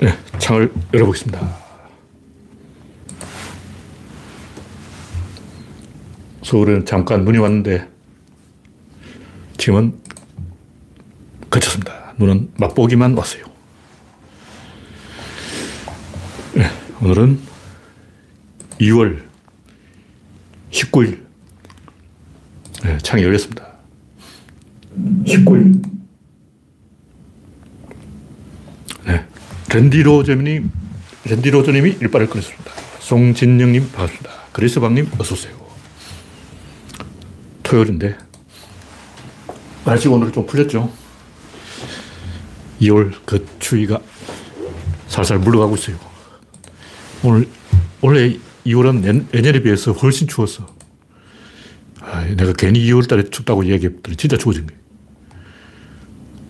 네, 창을 열어보겠습니다. 서울은 잠깐 눈이 왔는데 지금은 그쳤습니다. 눈은 맛보기만 왔어요. 네, 오늘은 2월 19일 네, 창이 열렸습니다. 19일 네, 랜디 로저님 랜디 로저님이 일발을 끊었습니다. 송진영님 반갑습니다. 그리스방님 어서오세요. 토요일인데 날씨가 오늘 좀 풀렸죠. 2월 그 추위가 살살 물러가고 있어요. 오늘, 원래 2월은 예년에 비해서 훨씬 추웠어. 아, 내가 괜히 2월 달에 춥다고 얘기했더니 진짜 추워진 거예요.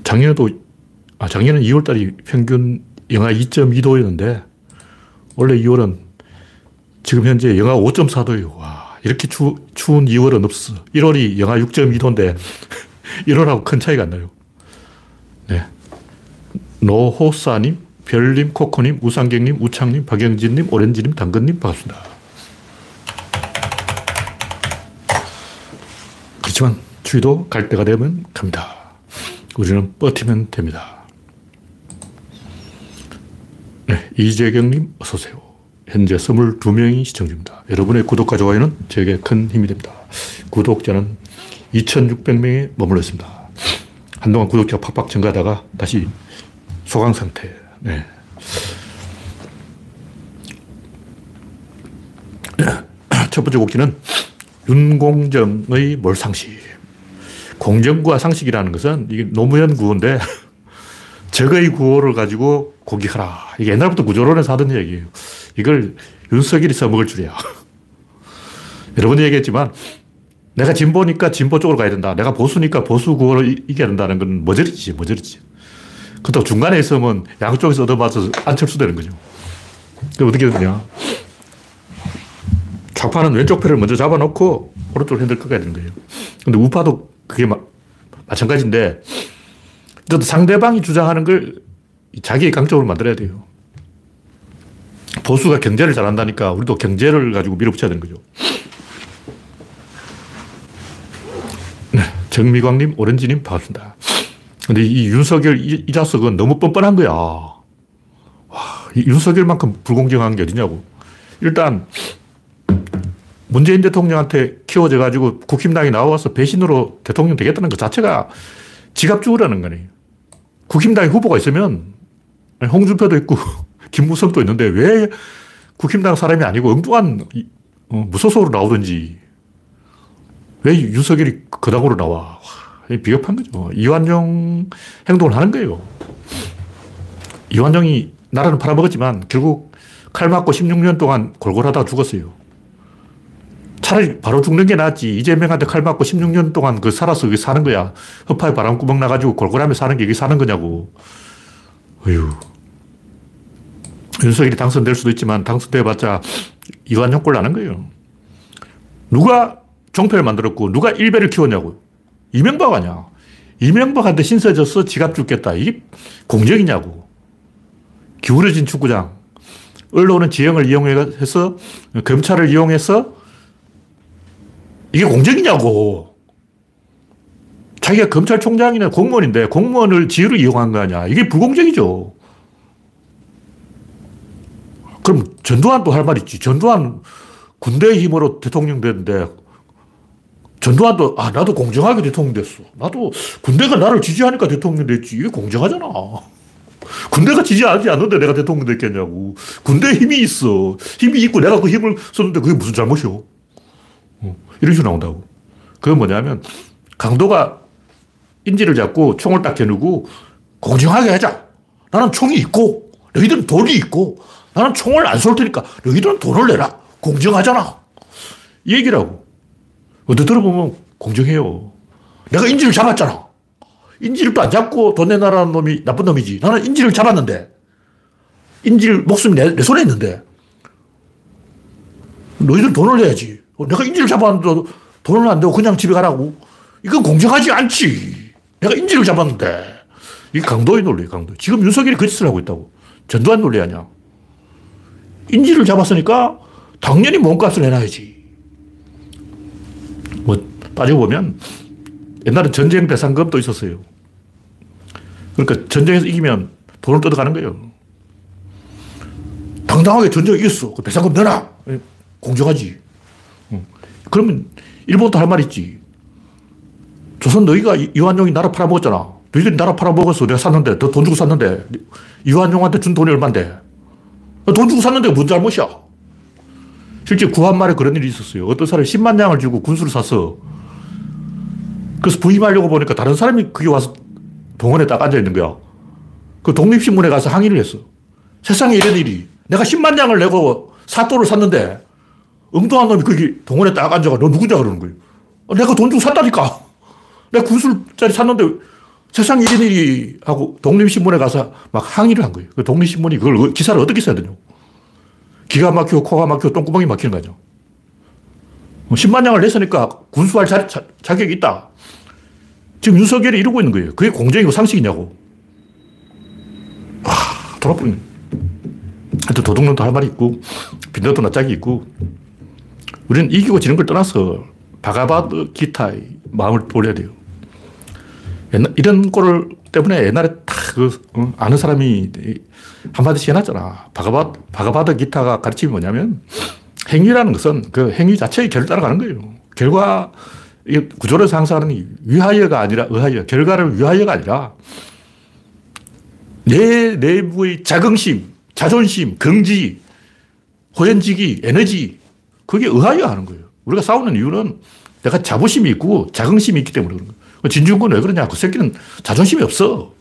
작년에도, 아, 작년은 2월 달이 평균 영하 2.2도였는데, 원래 2월은 지금 현재 영하 5.4도예요. 와, 이렇게 추, 추운 2월은 없어. 1월이 영하 6.2도인데, 1월하고 큰 차이가 안 나요. 네. 노호사님, 별님, 코코님, 우상경님, 우창님, 박영진님, 오렌지님, 당근님, 반갑습니다. 그렇지만 추위도 갈 때가 되면 갑니다. 우리는 버티면 됩니다. 네, 이재경님, 어서오세요. 현재 22명이 시청 중입니다. 여러분의 구독과 좋아요는 제게 큰 힘이 됩니다. 구독자는 2,600명에 머물러 있습니다. 한동안 구독자가 팍팍 증가하다가 다시 소강 상태. 네. 첫 번째 곡기는 윤공정의 몰상식. 공정과 상식이라는 것은 이게 노무현 구호인데 적의 구호를 가지고 공격하라. 이게 옛날부터 구조론에서 하던 얘기예요. 이걸 윤석열이 써먹을 줄이야. 여러 번 얘기했지만 내가 진보니까 진보 쪽으로 가야 된다. 내가 보수니까 보수 구호를 이겨야 된다는 건 머저리지, 머저리지. 그렇다고 중간에 있으면 양쪽에서 얻어맞아서 안철수 되는 거죠. 그 어떻게 되냐. 좌파는 왼쪽 표를 먼저 잡아놓고 오른쪽으로 핸들 꺾어야 되는 거예요. 근데 우파도 그게 마, 마찬가지인데 상대방이 주장하는 걸 자기의 강점으로 만들어야 돼요. 보수가 경제를 잘한다니까 우리도 경제를 가지고 밀어붙여야 되는 거죠. 네, 정미광님, 오렌지님 반갑습니다. 근데 이 윤석열 이, 이 자석은 너무 뻔뻔한 거야. 와, 윤석열만큼 불공정한 게 어디냐고. 일단 문재인 대통령한테 키워져 가지고 국힘당이 나와서 배신으로 대통령 되겠다는 것 자체가 지갑 주우라는 거네. 국힘당에 후보가 있으면 홍준표도 있고 김무성도 있는데 왜 국힘당 사람이 아니고 엉뚱한 어, 무소속으로 나오든지 왜 윤석열이 그 당으로 나와? 비겁한 거죠. 이완용 행동을 하는 거예요. 이완용이 나라는 팔아먹었지만 결국 칼 맞고 16년 동안 골골하다가 죽었어요. 차라리 바로 죽는 게 낫지. 이재명한테 칼 맞고 16년 동안 그 살아서 여기 사는 거야. 허파에 바람구멍 나가지고 골골하며 사는 게 여기 사는 거냐고. 어휴. 윤석열이 당선될 수도 있지만 당선돼봤자 이완용 꼴 나는 거예요. 누가 종패를 만들었고 누가 일배를 키웠냐고. 이명박 아니야. 이명박한테 신세져서 지갑 죽겠다. 이게 공정이냐고. 기울어진 축구장. 언론은 지형을 이용해서 검찰을 이용해서 이게 공정이냐고. 자기가 검찰총장이나 공무원인데 공무원을 지혜로 이용한 거 아니야. 이게 불공정이죠. 그럼 전두환도 할 말 있지. 전두환 군대의 힘으로 대통령 됐는데 전두환도 아 나도 공정하게 대통령 됐어. 나도 군대가 나를 지지하니까 대통령 됐지. 이게 공정하잖아. 군대가 지지하지 않는데 내가 대통령 됐겠냐고. 군대에 힘이 있어. 힘이 있고 내가 그 힘을 썼는데 그게 무슨 잘못이요? 어, 이런 식으로 나온다고. 그건 뭐냐면 강도가 인지를 잡고 총을 딱 겨누고 공정하게 하자. 나는 총이 있고 너희들은 돈이 있고 나는 총을 안 쏠 테니까 너희들은 돈을 내라. 공정하잖아. 이 얘기라고. 어디 들어보면 공정해요. 내가 인지를 잡았잖아. 인지를 또 안 잡고 돈 내놔라는 놈이 나쁜 놈이지. 나는 인지를 잡았는데. 인지를 목숨이 내, 내 손에 있는데. 너희들 돈을 내야지. 어, 내가 인지를 잡았는데 돈을 안 내고 그냥 집에 가라고. 이건 공정하지 않지. 내가 인지를 잡았는데. 이게 강도의 논리, 강도. 지금 윤석열이 그 짓을 하고 있다고. 전두환 논리 아니야. 인지를 잡았으니까 당연히 몸값을 내놔야지. 뭐, 따져보면 옛날에 전쟁 배상금도 있었어요. 그러니까 전쟁에서 이기면 돈을 뜯어가는 거예요. 당당하게 전쟁 이겼어. 그 배상금 내놔. 공정하지. 그러면 일본도 할 말 있지. 조선 너희가 이완용이 나라 팔아먹었잖아. 너희들이 나라 팔아먹었어. 내가 샀는데, 더돈 주고 샀는데. 이완용한테 준 돈이 얼만데. 돈 주고 샀는데 뭔 잘못이야. 실제 구한말에 그런 일이 있었어요. 어떤 사람이 10만 양을 주고 군수를 샀어. 그래서 부임하려고 보니까 다른 사람이 그게 와서 동원에 딱 앉아 있는 거야. 그 독립신문에 가서 항의를 했어. 세상에 이런 일이. 내가 10만 양을 내고 사또를 샀는데 엉뚱한 놈이 거기 동원에 딱 앉아가 너 누구냐 그러는 거예요. 어, 내가 돈 주고 샀다니까. 내가 군술짜리 샀는데 세상 이런 일이 하고 독립신문에 가서 막 항의를 한 거예요. 그 독립신문이 그걸 기사를 어떻게 써야 되냐. 기가 막히고 코가 막히고 똥구멍이 막히는 거죠. 10만 양을 냈으니까 군수할 자, 자, 자 격이 있다. 지금 윤석열이 이러고 있는 거예요. 그게 공정이고 상식이냐고. 와, 돌아버리네. 하여튼 도둑놈도 할 말이 있고, 빈도도 낯짝이 있고, 우리는 이기고 지는 걸 떠나서 바가바드 기타의 마음을 돌려야 돼요. 옛날, 이런 꼴을 때문에 옛날에 다그 어, 아는 사람이 한마디씩 해놨잖아. 바가바, 바가바드 기타가 가르침이 뭐냐면 행위라는 것은 그 행위 자체의 결을 따라가는 거예요. 결과, 구조를 상상하는 위하여가 아니라 의하여, 결과를 위하여가 아니라 내 내부의 자긍심, 자존심, 긍지, 호연지기, 에너지, 그게 의하여 하는 거예요. 우리가 싸우는 이유는 내가 자부심이 있고 자긍심이 있기 때문에 그런 거예요. 진중권 왜 그러냐? 그 새끼는 자존심이 없어.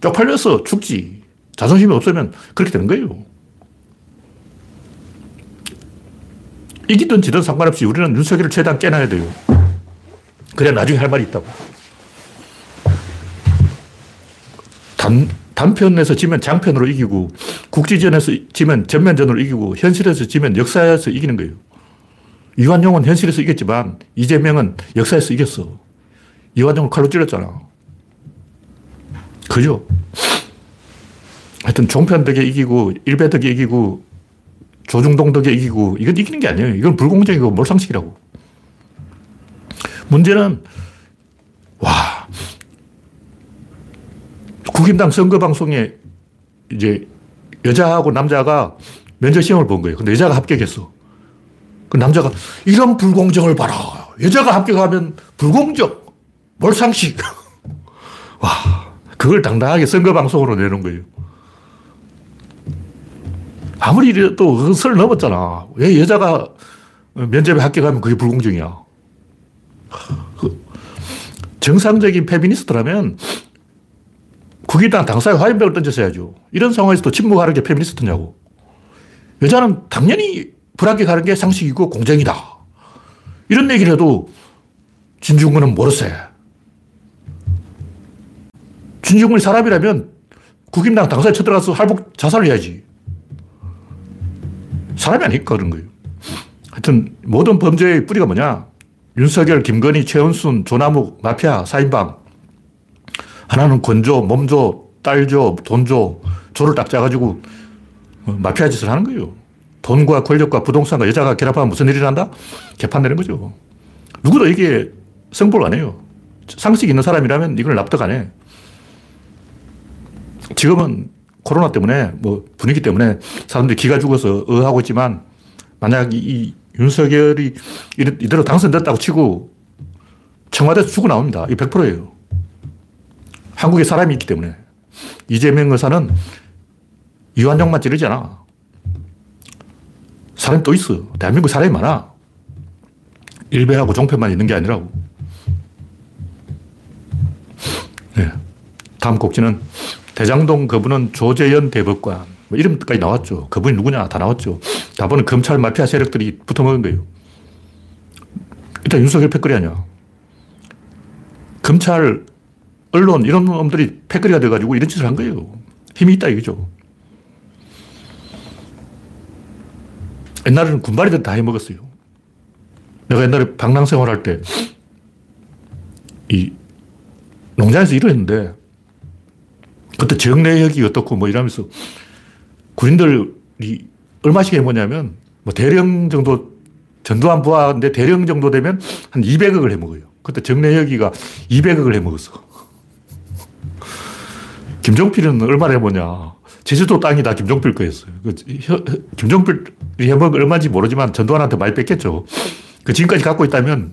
쪽팔려서 죽지. 자존심이 없으면 그렇게 되는 거예요. 이기든 지든 상관없이 우리는 윤석열을 최대한 깨놔야 돼요. 그래야 나중에 할 말이 있다고. 단, 단편에서 지면 장편으로 이기고, 국지전에서 지면 전면전으로 이기고, 현실에서 지면 역사에서 이기는 거예요. 이완용은 현실에서 이겼지만, 이재명은 역사에서 이겼어. 이완용을 칼로 찔렀잖아. 그죠? 하여튼 종편 덕에 이기고, 일배 덕에 이기고, 조중동 덕에 이기고, 이건 이기는 게 아니에요. 이건 불공정이고 몰상식이라고. 문제는, 와, 국힘당 선거 방송에 이제 여자하고 남자가 면접 시험을 본 거예요. 근데 여자가 합격했어. 그 남자가 이런 불공정을 봐라. 여자가 합격하면 불공정. 몰상식. 와, 그걸 당당하게 선거 방송으로 내놓은 거예요. 아무리 이래도 그선 넘었잖아. 왜 여자가 면접에 합격하면 그게 불공정이야. 그 정상적인 페미니스트라면 국민당 당사에 화염병을 던졌어야죠. 이런 상황에서도 침묵하는 게 페미니스트냐고. 여자는 당연히 불합격하는 게 상식이고 공정이다. 이런 얘기를 해도 진중권은 모르세요. 진중권이 사람이라면 국민당 당사에 쳐들어가서 할복 자살을 해야지. 사람이 아니까 그런 거예요. 하여튼 모든 범죄의 뿌리가 뭐냐? 윤석열, 김건희, 최은순, 조남욱, 마피아, 사인방. 하나는 권조, 몸조, 딸조, 돈조, 조를 딱 짜가지고 어, 마피아 짓을 하는 거예요. 돈과 권력과 부동산과 여자가 결합하면 무슨 일이 난다? 개판 되는 거죠. 누구도 이게 성불 안 해요. 상식 있는 사람이라면 이걸 납득 안 해. 지금은 코로나 때문에 뭐 분위기 때문에 사람들이 기가 죽어서 어하고 있지만 만약 이 윤석열이 이대로 당선됐다고 치고 청와대에서 죽어 나옵니다. 이 100%예요. 한국에 사람이 있기 때문에. 이재명 의사는 이완용만 찌르지 않아. 사람이 또 있어. 대한민국 사람이 많아. 일베하고 종편만 있는 게 아니라고. 네. 다음 곡지는 대장동 그분은 조재현 대법관. 뭐 이름까지 나왔죠. 그분이 누구냐 다 나왔죠. 다보는 검찰 마피아 세력들이 붙어먹은 거예요. 일단 윤석열 패거리 아니야. 검찰, 언론 이런 놈들이 패거리가 돼가지고 이런 짓을 한 거예요. 힘이 있다 이거죠. 옛날에는 군발이들 다 해먹었어요. 내가 옛날에 방랑 생활할 때, 이 농장에서 일을 했는데, 그때 정례역이 어떻고 뭐 이러면서 군인들이 얼마씩 해먹냐면, 뭐 대령 정도, 전두환 부하인데 대령 정도 되면 한 200억을 해먹어요. 그때 정래혁이가 200억을 해먹었어. 김종필은 얼마나 해보냐. 제주도 땅이 다 김종필 거였어요. 그 김종필이 해먹 얼마인지 모르지만 전두환한테 많이 뺏겼죠. 그 지금까지 갖고 있다면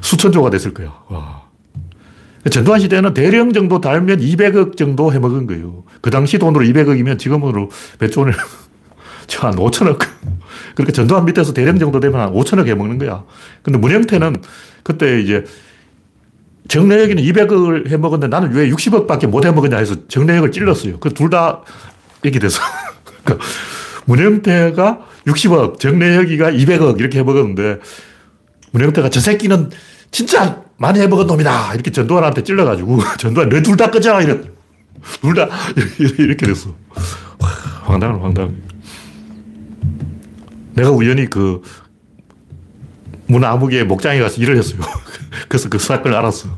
수천조가 됐을 거야. 와. 전두환 시대는 대령 정도 달면 200억 정도 해먹은 거예요. 그 당시 돈으로 200억이면 지금으로 몇조 원을, 한 5천억. 그렇게 전두환 밑에서 대령 정도 되면 한 5천억 해먹는 거야. 근데 문영태는 그때 이제 정래혁이는 200억을 해먹었는데 나는 왜 60억밖에 못 해먹었냐 해서 정래혁을 찔렀어요. 그 둘 다 이렇게 돼서. 그러니까 문영태가 60억, 정래혁이가 200억 이렇게 해먹었는데 문영태가 저 새끼는 진짜 많이 해먹은 놈이다. 이렇게 전두환한테 찔러가지고 전두환 너 둘 다 끄자. 이래. 둘다 이렇게 됐어. 황당한 황당. 내가 우연히 그 문화무게 목장에 가서 일을 했어요. 그래서 그 사건을 알았어.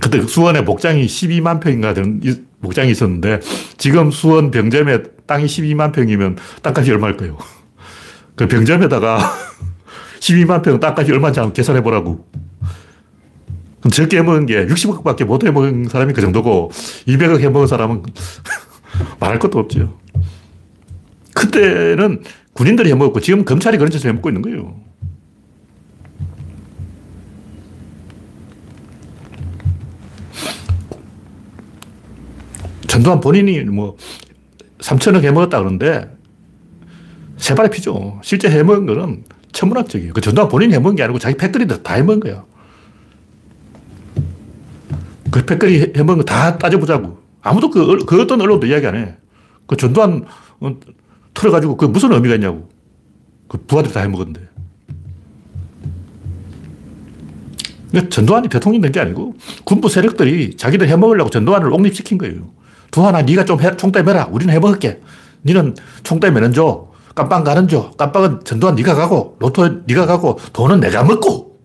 그때 수원에 목장이 12만 평인가 되는 목장이 있었는데 지금 수원 병점에 땅이 12만 평이면 땅값이 얼마일까요? 그 병점에다가 12만 평 땅값이 얼마인지 한번 계산해 보라고. 적게 해먹은 게 60억밖에 못 해먹은 사람이 그 정도고 200억 해먹은 사람은 말할 것도 없죠. 그때는 군인들이 해먹었고 지금 검찰이 그런 짓을 해먹고 있는 거예요. 전두환 본인이 뭐 3천억 해먹었다 그러는데 세발의 피죠. 실제 해먹은 거는 천문학적이에요. 그 전두환 본인이 해먹은 게 아니고 자기 패거리들 다 해먹은 거야. 그 패거리 해먹은 거 다 따져보자고. 아무도 그, 그 어떤 언론도 이야기 안 해. 그 전두환 어, 털어가지고 그 무슨 의미가 있냐고. 그 부하들이 다 해먹었는데. 그러니까 전두환이 대통령 된 게 아니고 군부 세력들이 자기들 해먹으려고 전두환을 옥립시킨 거예요. 두환아, 네가 좀 해, 총대 매라. 우리는 해먹을게. 니는 총대 매는 줘. 깜빵 가는 줘. 깜빵은 전두환 네가 가고, 로또 네가 가고, 돈은 내가 먹고.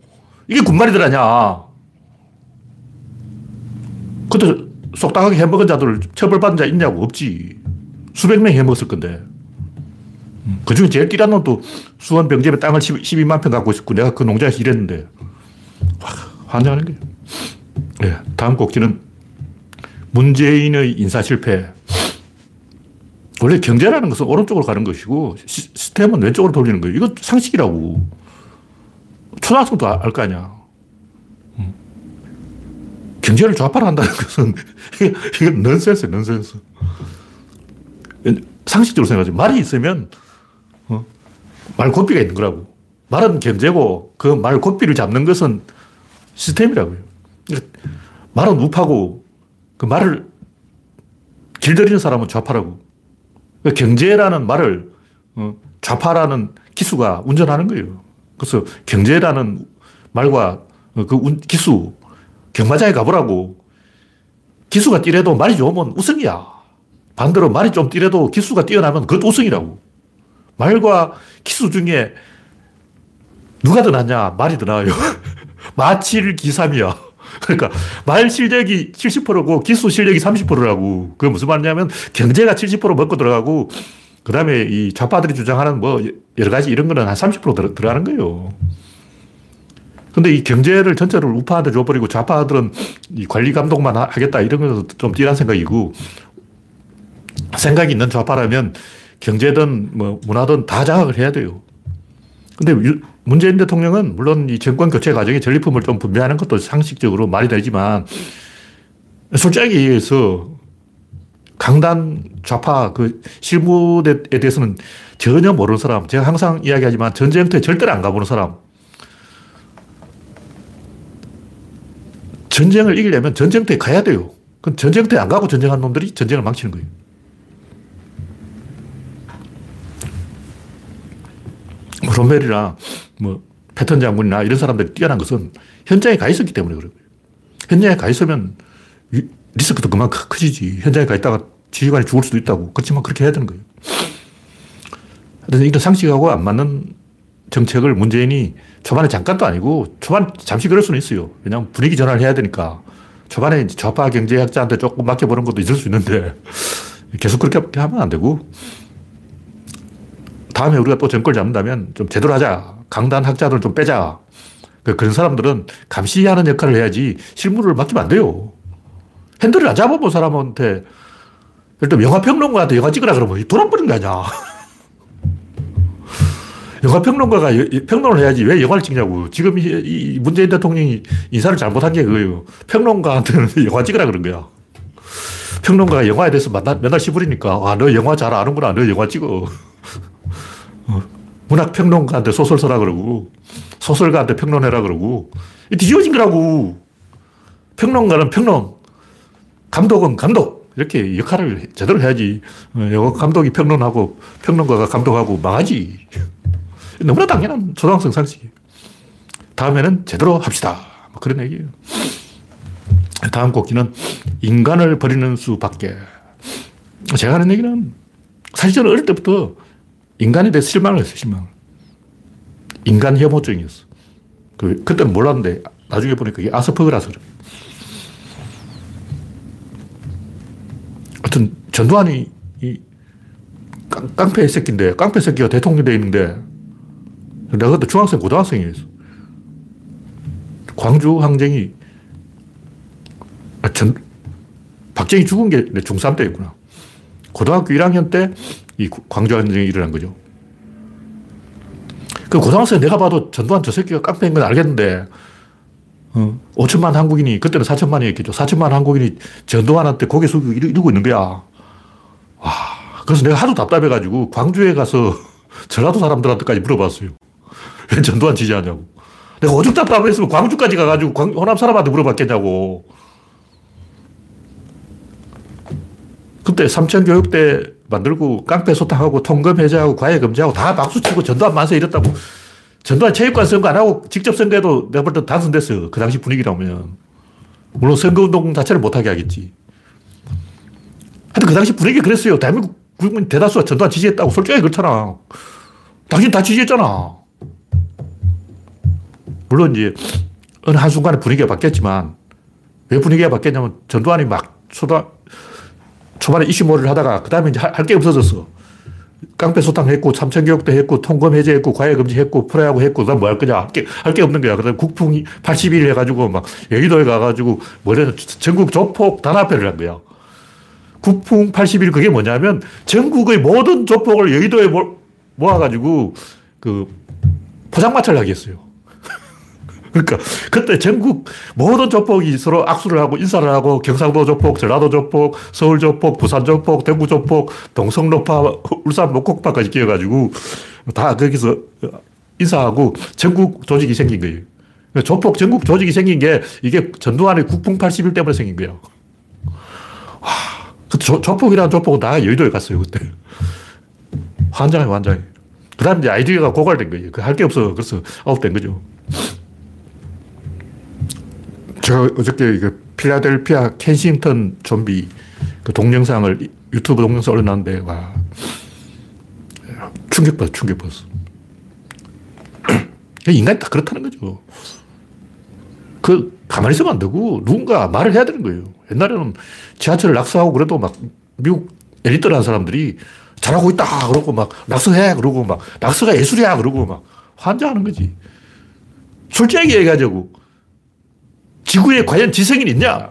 이게 군말이들 아냐. 그때 속당하게 해먹은 자들 처벌받은 자 있냐고. 없지. 수백 명이 해먹었을 건데. 그 중에 제일 끼란 놈도 수원 병집에 땅을 12 만 평 갖고 있었고, 내가 그 농장에서 일했는데, 와, 환장하는 거예요. 네, 다음 곡지는 문재인의 인사 실패. 원래 경제라는 것은 오른쪽으로 가는 것이고 시 스템은 왼쪽으로 돌리는 거예요. 이거 상식이라고. 초등학생도 알 거 아니야. 음. 경제를 좌파로 한다는 것은 이건 넌센스, 넌센스. 상식적으로 생각하지. 말이 있으면 어? 말 고삐가 있는 거라고. 말은 견제고 그 말 고삐를 잡는 것은 시스템이라고요. 말은 우파고 그 말을 길들이는 사람은 좌파라고. 그 경제라는 말을 어, 좌파라는 기수가 운전하는 거예요. 그래서 경제라는 말과 어, 그 기수, 경마장에 가보라고. 기수가 뛰래도 말이 좋으면 우승이야. 반대로 말이 좀 뛰래도 기수가 뛰어나면 그것도 우승이라고. 말과 기수 중에 누가 더 낫냐? 말이 더 나아요. 마칠 기삼이야. 그러니까 말 실력이 70%고 기수 실력이 30%라고. 그게 무슨 말이냐면 경제가 70% 먹고 들어가고 그 다음에 이 좌파들이 주장하는 뭐 여러 가지 이런 거는 한 30% 들어, 들어가는 거예요. 근데 이 경제를 전체를 우파한테 줘버리고 좌파들은 이 관리 감독만 하겠다 이런 것은 좀 띠란 생각이고 생각이 있는 좌파라면 경제든 뭐 문화든 다 장악을 해야 돼요. 근데 문재인 대통령은 물론 이 정권 교체 과정에 전리품을 좀 분배하는 것도 상식적으로 말이 되지만 솔직하게 얘기해서 강단 좌파 그 실무에 대해서는 전혀 모르는 사람. 제가 항상 이야기하지만 전쟁터에 절대로 안 가보는 사람. 전쟁을 이기려면 전쟁터에 가야 돼요. 그 전쟁터에 안 가고 전쟁한 놈들이 전쟁을 망치는 거예요. 뭐 롬멜이나 뭐 패턴 장군이나 이런 사람들이 뛰어난 것은 현장에 가 있었기 때문에 그래요. 현장에 가 있으면 리스크도 그만 커지지. 현장에 가 있다가 지휘관이 죽을 수도 있다고. 그렇지만 그렇게 해야 되는 거예요. 그래서 이런 상식하고 안 맞는 정책을 문재인이 초반에 잠깐도 아니고 초반 잠시 그럴 수는 있어요. 왜냐하면 분위기 전환을 해야 되니까. 초반에 좌파 경제학자한테 조금 맡겨보는 것도 있을 수 있는데 계속 그렇게 하면 안 되고 다음에 우리가 또 정권을 잡는다면 좀 제대로 하자. 강단 학자들 좀 빼자. 그 그런 사람들은 감시하는 역할을 해야지 실무를 맡기면 안 돼요. 핸들을 안 잡아본 사람한테 일단 영화평론가한테 영화 찍으라 그러면 돌아버린 거 아니야. 영화평론가가 평론을 해야지 왜 영화를 찍냐고. 지금 이 문재인 대통령이 인사를 잘못한 게 그거예요. 평론가한테는 영화 찍으라 그런 거야. 평론가가 영화에 대해서 맨날, 맨날 시부리니까, 아, 너 영화 잘 아는구나. 너 영화 찍어. 어, 문학평론가한테 소설 써라 그러고, 소설가한테 평론해라 그러고, 뒤집어진 거라고. 평론가는 평론, 감독은 감독. 이렇게 역할을 제대로 해야지. 어, 감독이 평론하고, 평론가가 감독하고 망하지. 너무나 당연한 초등학생 상식이에요. 다음에는 제대로 합시다. 뭐 그런 얘기예요. 다음 곡기는 인간을 버리는 수밖에. 제가 하는 얘기는 사실 저는 어릴 때부터 인간에 대해서 실망을 했어요, 실망. 인간 혐오증이었어. 그, 그때는 몰랐는데 나중에 보니까 이게 아스퍼그라서 그래. 하여튼 전두환이 이 깡, 패 새끼인데, 깡패 새끼가 대통령 돼 있는데, 내가 그때 중학생, 고등학생이었어. 광주 항쟁이, 아, 전, 박정희 죽은 게 중3 때였구나. 고등학교 1학년 때 이 광주 항쟁이 일어난 거죠. 그 고등학생 내가 봐도 전두환 저 새끼가 깡패인 건 알겠는데, 어, 5천만 한국인이, 그때는 4천만이었겠죠. 4천만 한국인이 전두환한테 고개 숙이고 이러고 있는 거야. 와, 그래서 내가 하도 답답해가지고 광주에 가서 전라도 사람들한테까지 물어봤어요. 왜 전두환 지지하냐고. 내가 오죽 답답했으면 광주까지 가가지고 광, 호남 사람한테 물어봤겠냐고. 그때 삼천교육대 만들고 깡패 소탕하고 통금 해제하고 과외 금지하고 다 박수치고 전두환 만세 이랬다고. 전두환 체육관 선거 안 하고 직접 선거해도 내가 볼 때 당선됐어요. 그 당시 분위기라면. 물론 선거운동 자체를 못하게 하겠지. 하여튼 그 당시 분위기 그랬어요. 대한민국 국민 대다수가 전두환 지지했다고 솔직하게 그렇잖아. 당신 다 지지했잖아. 물론 이제 어느 한순간에 분위기가 바뀌었지만 왜 분위기가 바뀌었냐면 전두환이 막 초다, 초반에 이슈몰이를 하다가 그 다음에 이제 할 게 없어졌어. 깡패 소탕 했고, 참천교육도 했고, 통금 해제했고, 과외 금지 했고, 프로야구 했고, 그다음 뭐할 거냐? 할 게, 할 게 없는 거야. 그 다음 국풍 80일 해가지고 막 여의도에 가가지고 뭐래 전국 조폭 단합회를 한 거야. 국풍 80일 그게 뭐냐면 전국의 모든 조폭을 여의도에 모아가지고 그 포장마차를 하겠어요. 그러니까 그때 전국 모든 조폭이 서로 악수를 하고 인사를 하고 경상도 조폭, 전라도 조폭, 서울 조폭, 부산 조폭, 대구 조폭, 동성로파, 울산 목곡파까지 끼어가지고 다 거기서 인사하고 전국 조직이 생긴 거예요. 조폭 전국 조직이 생긴 게 이게 전두환의 국풍 80일 때문에 생긴 거예요. 와, 그 조, 조폭이라는 조폭은 다 여의도에 갔어요, 그때. 환장해, 환장해. 그 다음에 아이디어가 고갈된 거예요. 그 할 게 없어. 그래서 아웃된 거죠. 제가 어저께 그 필라델피아 켄싱턴 좀비 그 동영상을 유튜브 동영상 올려놨는데, 와. 충격받았어, 충격받았어. 인간이 다 그렇다는 거죠. 그, 가만히 있으면 안 되고, 누군가 말을 해야 되는 거예요. 옛날에는 지하철을 낙서하고 그래도 막 미국 엘리트라는 사람들이 잘하고 있다 그러고 막 낙서해 그러고 막 낙서가 예술이야 그러고 막 환장하는 거지. 솔직하게 얘기하자고. 지구에 과연 지성인 있냐?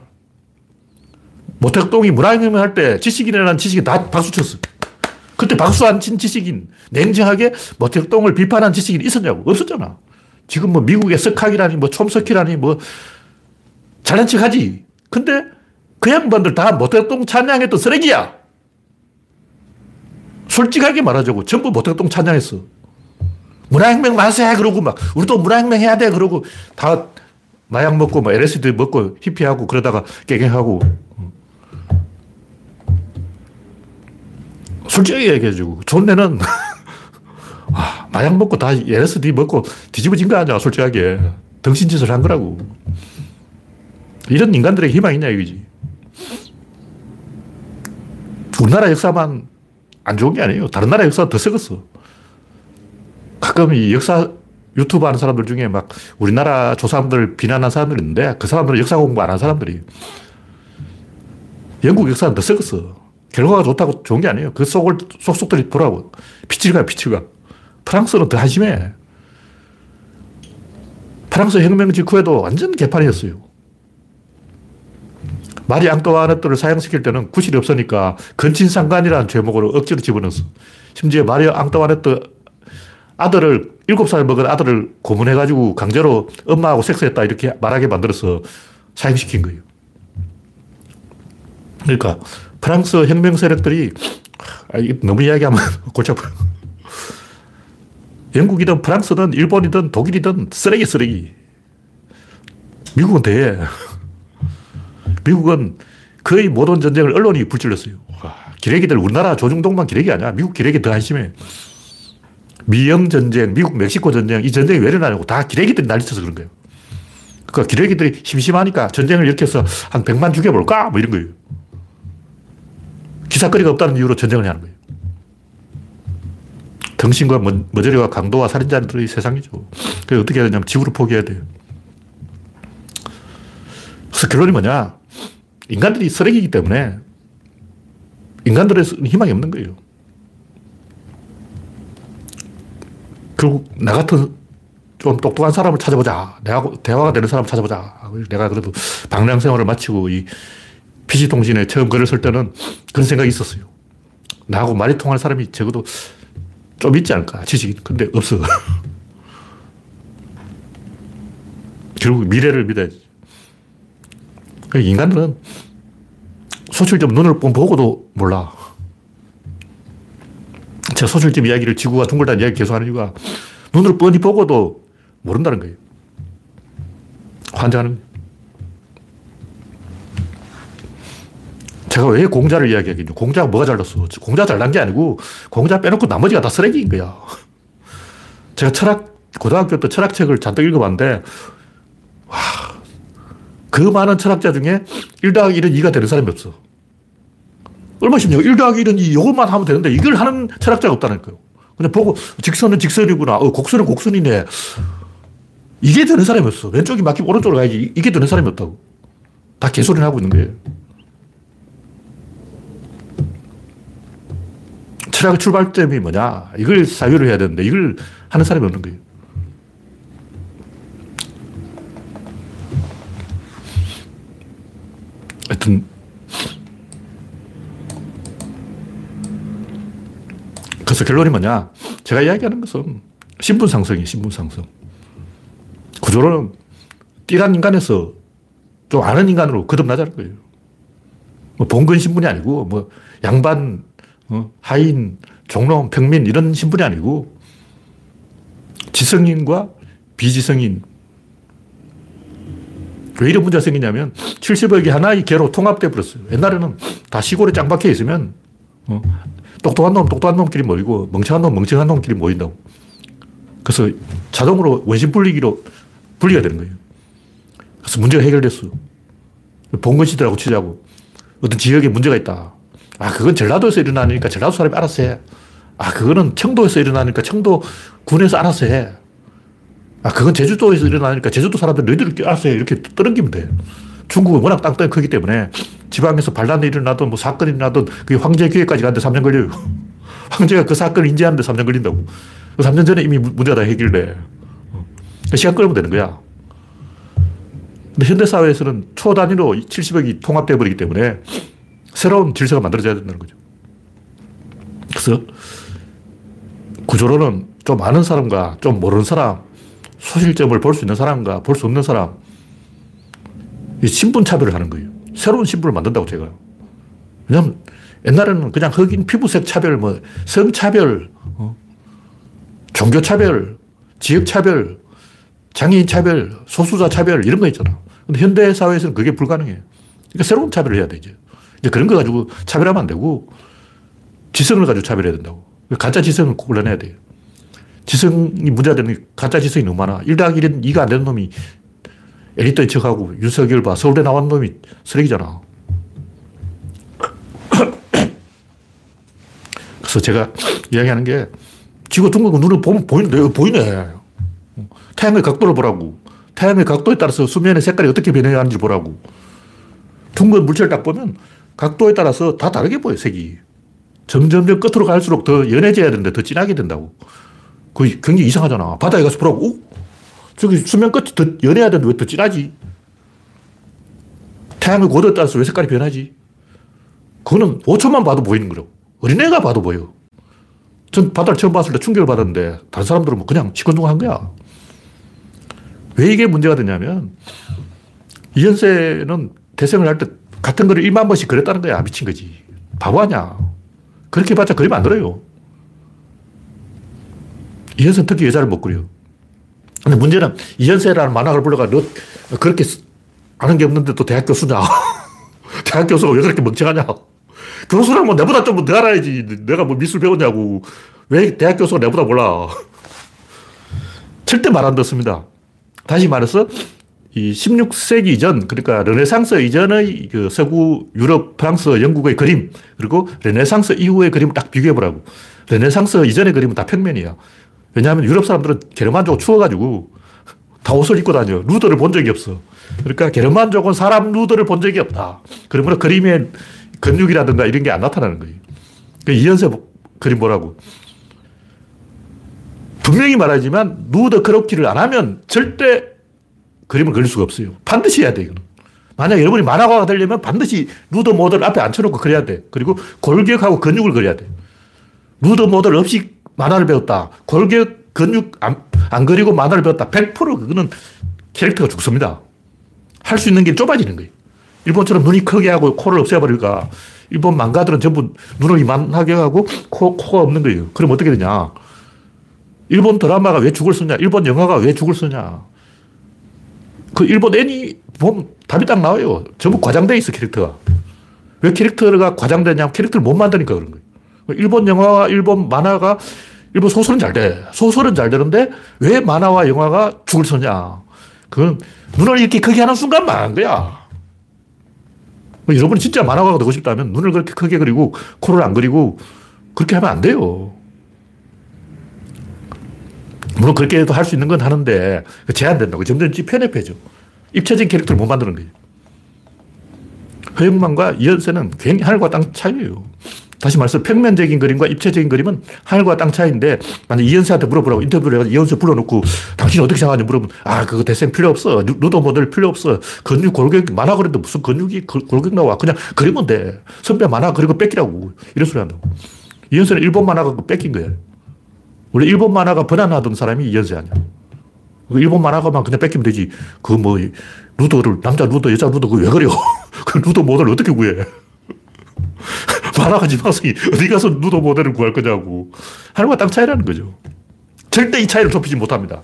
모택동이 문화혁명 할 때 지식인이라는 지식인 다 박수 쳤어. 그때 박수 안 친 지식인, 냉정하게 모택동을 비판한 지식인 있었냐고? 없었잖아. 지금 뭐 미국의 석학이라니, 뭐 촘석이라니, 뭐 잘난 척 하지. 근데 그 양반들 다 모택동 찬양했던 쓰레기야. 솔직하게 말하자고. 전부 모택동 찬양했어. 문화혁명 만세! 그러고 막, 우리도 문화혁명 해야 돼! 그러고 다 마약 먹고, 뭐 LSD 먹고, 히피하고, 그러다가 깨갱하고. 솔직하게 얘기해주고. 존내는, 아, 마약 먹고 다 LSD 먹고 뒤집어진 거 아니야, 솔직하게. 덩신짓을 한 거라고. 이런 인간들에게 희망이 있냐, 이거지. 우리나라 역사만 안 좋은 게 아니에요. 다른 나라 역사가 더 썩었어. 가끔 이 역사 유튜브 하는 사람들 중에 막 우리나라 조사람들 비난한 사람들이 있는데 그 사람들은 역사 공부 안 한 사람들이 영국 역사는 더 썩었어. 결과가 좋다고 좋은 게 아니에요. 그 속을, 속속들이 보라고. 피칠가, 피칠가. 프랑스는 더 한심해. 프랑스 혁명 직후에도 완전 개판이었어요. 마리 앙뚜아네트를 사형시킬 때는 구실이 없으니까 근친상간이라는 제목으로 억지로 집어넣었어. 심지어 마리 앙뚜아네트 아들을, 7살 먹은 아들을 고문해가지고 강제로 엄마하고 섹스했다 이렇게 말하게 만들어서 사형시킨 거예요. 그러니까 프랑스 혁명 세력들이 아, 너무 이야기하면 골치 아파요. 영국이든 프랑스든 일본이든 독일이든 쓰레기 쓰레기. 미국은 대. 미국은 거의 모든 전쟁을 언론이 불질렀어요. 기레기들 우리나라 조중동만 기레기 아니야. 미국 기레기 더 한심해. 미영 전쟁, 미국 멕시코 전쟁, 이 전쟁이 왜 일어나냐고 다 기레기들이 난리쳐서 그런 거예요. 그러니까 기레기들이 심심하니까 전쟁을 일으켜서 한 100만 죽여볼까? 뭐 이런 거예요. 기사거리가 없다는 이유로 전쟁을 하는 거예요. 등신과 머저리와 강도와 살인자들의 세상이죠. 그래서 어떻게 해야 되냐면 지구를 포기해야 돼요. 그래서 결론이 뭐냐. 인간들이 쓰레기이기 때문에 인간들의 희망이 없는 거예요. 결국 나 같은 좀 똑똑한 사람을 찾아보자. 내가 대화가 되는 사람을 찾아보자. 내가 그래도 방랑 생활을 마치고 이 PC통신에 처음 글을 쓸 때는 그런 생각이 있었어요. 나하고 말이 통할 사람이 적어도 좀 있지 않을까, 지식이. 근데 없어. 결국 미래를 믿어야지. 그러니까 인간들은 소출점 눈을 보고도 몰라. 제가 소출점 이야기를 지구가 둥글다는 이야기 계속 하는 이유가 눈을 뻔히 보고도 모른다는 거예요. 환장하는. 제가 왜 공자를 이야기하겠냐. 공자가 뭐가 잘났어. 공자 잘난 게 아니고 공자 빼놓고 나머지가 다 쓰레기인 거야. 제가 철학, 고등학교 때 철학책을 잔뜩 읽어봤는데, 와, 그 많은 철학자 중에 1 더하기 1은 2가 되는 사람이 없어. 얼마나 쉽냐. 1 더하기 1은 2, 이것만 하면 되는데 이걸 하는 철학자가 없다는 거예요. 그냥 보고 직선은 직선이구나. 어, 곡선은 곡선이네. 이게 되는 사람이 없어. 왼쪽이 막히면 오른쪽으로 가야지. 이게 되는 사람이 없다고. 다 개소리를 하고 있는 거예요. 철학의 출발점이 뭐냐. 이걸 사유로 해야 되는데 이걸 하는 사람이 없는 거예요. 하여튼, 그래서 결론이 뭐냐. 제가 이야기하는 것은 신분상승이에요, 신분상승. 구조로는 띠란 인간에서 좀 아는 인간으로 거듭나자는 거예요. 뭐 봉건 신분이 아니고, 뭐 양반 어? 하인, 종놈, 평민 이런 신분이 아니고 지성인과 비지성인 왜 이런 문제가 생기냐면 70억이 하나의 개로 통합돼 버렸어요. 옛날에는 다 시골에 짱 박혀 있으면 어, 똑똑한 놈, 똑똑한 놈끼리 모이고 멍청한 놈, 멍청한 놈끼리 모인다고. 그래서 자동으로 원심 분리기로 분리가 되는 거예요. 그래서 문제가 해결됐어. 봉건시대라고 치자고. 어떤 지역에 문제가 있다. 아, 그건 전라도에서 일어나니까 전라도 사람이 알아서 해. 아, 그거는 청도에서 일어나니까 청도 군에서 알아서 해. 아, 그건 제주도에서 일어나니까 제주도 사람들 너희들 알아서 해. 이렇게 떠넘기면 돼. 중국은 워낙 땅덩이 크기 때문에 지방에서 반란이 일어나든 뭐 사건이 일어나든 그게 황제 기회까지 가는데 3년 걸려요. 황제가 그 사건을 인지하는데 3년 걸린다고. 3년 그 전에 이미 문제가 다 해결돼. 그 시간 끌면 되는 거야. 근데 현대사회에서는 초단위로 70억이 통합돼 버리기 때문에 새로운 질서가 만들어져야 된다는 거죠. 그래서 구조로는 좀 아는 사람과 좀 모르는 사람, 소실점을 볼 수 있는 사람과 볼 수 없는 사람, 이 신분 차별을 하는 거예요. 새로운 신분을 만든다고 제가. 왜냐면 옛날에는 그냥 흑인 피부색 차별, 뭐 성차별, 어? 종교 차별, 지역 차별, 장애인 차별, 소수자 차별 이런 거 있잖아. 근데 현대 사회에서는 그게 불가능해. 그러니까 새로운 차별을 해야 되죠. 이제 그런 거 가지고 차별하면 안 되고 지성을 가지고 차별해야 된다고. 가짜 지성을 골라내야 돼요. 지성이 문제가 되는 가짜 지성이 너무 많아. 1 더하기 1은 2가 안 되는 놈이 에리트인 척하고 윤석열 봐. 서울대 나온 놈이 쓰레기잖아. 그래서 제가 이야기하는 게 지구 둥근 거 눈에 보면 보이는데, 보이네. 태양의 각도를 보라고. 태양의 각도에 따라서 수면의 색깔이 어떻게 변해가는지 보라고. 둥근 물체를 딱 보면 각도에 따라서 다 다르게 보여, 색이. 점점점 끝으로 갈수록 더 연해져야 되는데 더 진하게 된다고. 그 굉장히 이상하잖아. 바다에 가서 보라고. 오? 저기 수면 끝이 더 연해야 되는데 왜 더 진하지? 태양의 고도에 따라서 왜 색깔이 변하지? 그거는 5초만 봐도 보이는 거라고. 어린애가 봐도 보여. 전 바다를 처음 봤을 때 충격을 받았는데 다른 사람들은 뭐 그냥 시큰둥한 거야. 왜 이게 문제가 되냐면 이현세는 대생을 할 때 같은 거를 1만 번씩 그렸다는 거야. 미친 거지. 바보 아냐. 그렇게 봤자 그림 안 그려요. 이현세 특히 여자를 못 그려. 근데 문제는 이현세라는 만화가를 불러가 너 그렇게 아는 게 없는데 또 대학 교수냐. 대학 교수가 왜 그렇게 멍청하냐. 교수라면 뭐 내보다 좀 더 알아야지. 내가 뭐 미술 배웠냐고. 왜 대학 교수가 내보다 몰라. 절대 말 안 듣습니다. 다시 말해서 이 16세기 이전, 그러니까 르네상스 이전의 그 서구 유럽, 프랑스, 영국의 그림, 그리고 르네상스 이후의 그림을 딱 비교해 보라고. 르네상스 이전의 그림은 다 평면이야. 왜냐하면 유럽 사람들은 게르만족 추워가지고 다 옷을 입고 다녀. 누드를 본 적이 없어. 그러니까 게르만족은 사람 누드를 본 적이 없다. 그러므로 그림에 근육이라든가 이런 게 안 나타나는 거예요. 그 이연세 그림 보라고. 분명히 말하지만 누더 크로키를 안 하면 절대 그림을 그릴 수가 없어요. 반드시 해야 돼, 이거는. 만약 여러분이 만화가가 되려면 반드시 루더 모델 앞에 앉혀놓고 그려야 돼. 그리고 골격하고 근육을 그려야 돼. 루더 모델 없이 만화를 배웠다. 골격, 근육 안, 안 그리고 만화를 배웠다. 100% 그거는 캐릭터가 죽습니다. 할 수 있는 게 좁아지는 거예요. 일본처럼 눈이 크게 하고 코를 없애버리니까 일본 망가들은 전부 눈을 이만하게 하고 코, 코가 없는 거예요. 그럼 어떻게 되냐. 일본 드라마가 왜 죽을 쓰냐. 일본 영화가 왜 죽을 쓰냐. 그 일본 애니 보면 답이 딱 나와요. 전부 과장돼 있어, 캐릭터가. 왜 캐릭터가 과장되냐면 캐릭터를 못 만드니까 그런 거예요. 일본 영화와 일본 만화가 일본 소설은 잘 돼. 소설은 잘 되는데 왜 만화와 영화가 죽을 서냐. 그건 눈을 이렇게 크게 하는 순간 망한 거야. 뭐 여러분이 진짜 만화가가 되고 싶다면 눈을 그렇게 크게 그리고 코를 안 그리고 그렇게 하면 안 돼요. 물론 그렇게 해도 할 수 있는 건 하는데 제한된다고. 점점 편협해져. 입체적인 캐릭터를 못 만드는 거예요. 허영만과 이현세는 굉장히 하늘과 땅 차이예요. 다시 말해서 평면적인 그림과 입체적인 그림은 하늘과 땅 차이인데 만약 이현세한테 물어보라고 인터뷰를 해가지고 이현세 불러놓고 당신 어떻게 생각하냐 물어보면 아 그거 데생 필요 없어. 누드 모델 필요 없어. 근육 골격 만화 그리는데 무슨 근육이 골격 나와. 그냥 그리면 돼. 선배 만화 그리고 베끼라고. 이런 소리 한다고. 이현세는 일본 만화가 베낀 거예요. 원래 일본 만화가 번안하던 사람이 이현세 아니야. 그 일본 만화가만 그냥 베끼면 되지. 그 뭐 누드를 남자 누드 여자 누드 그왜 그려? 그 누드 모델 어떻게 구해 만화가 지망생이 어디 가서 누드 모델을 구할 거냐고. 하늘과 땅 차이라는 거죠. 절대 이 차이를 좁히지 못합니다.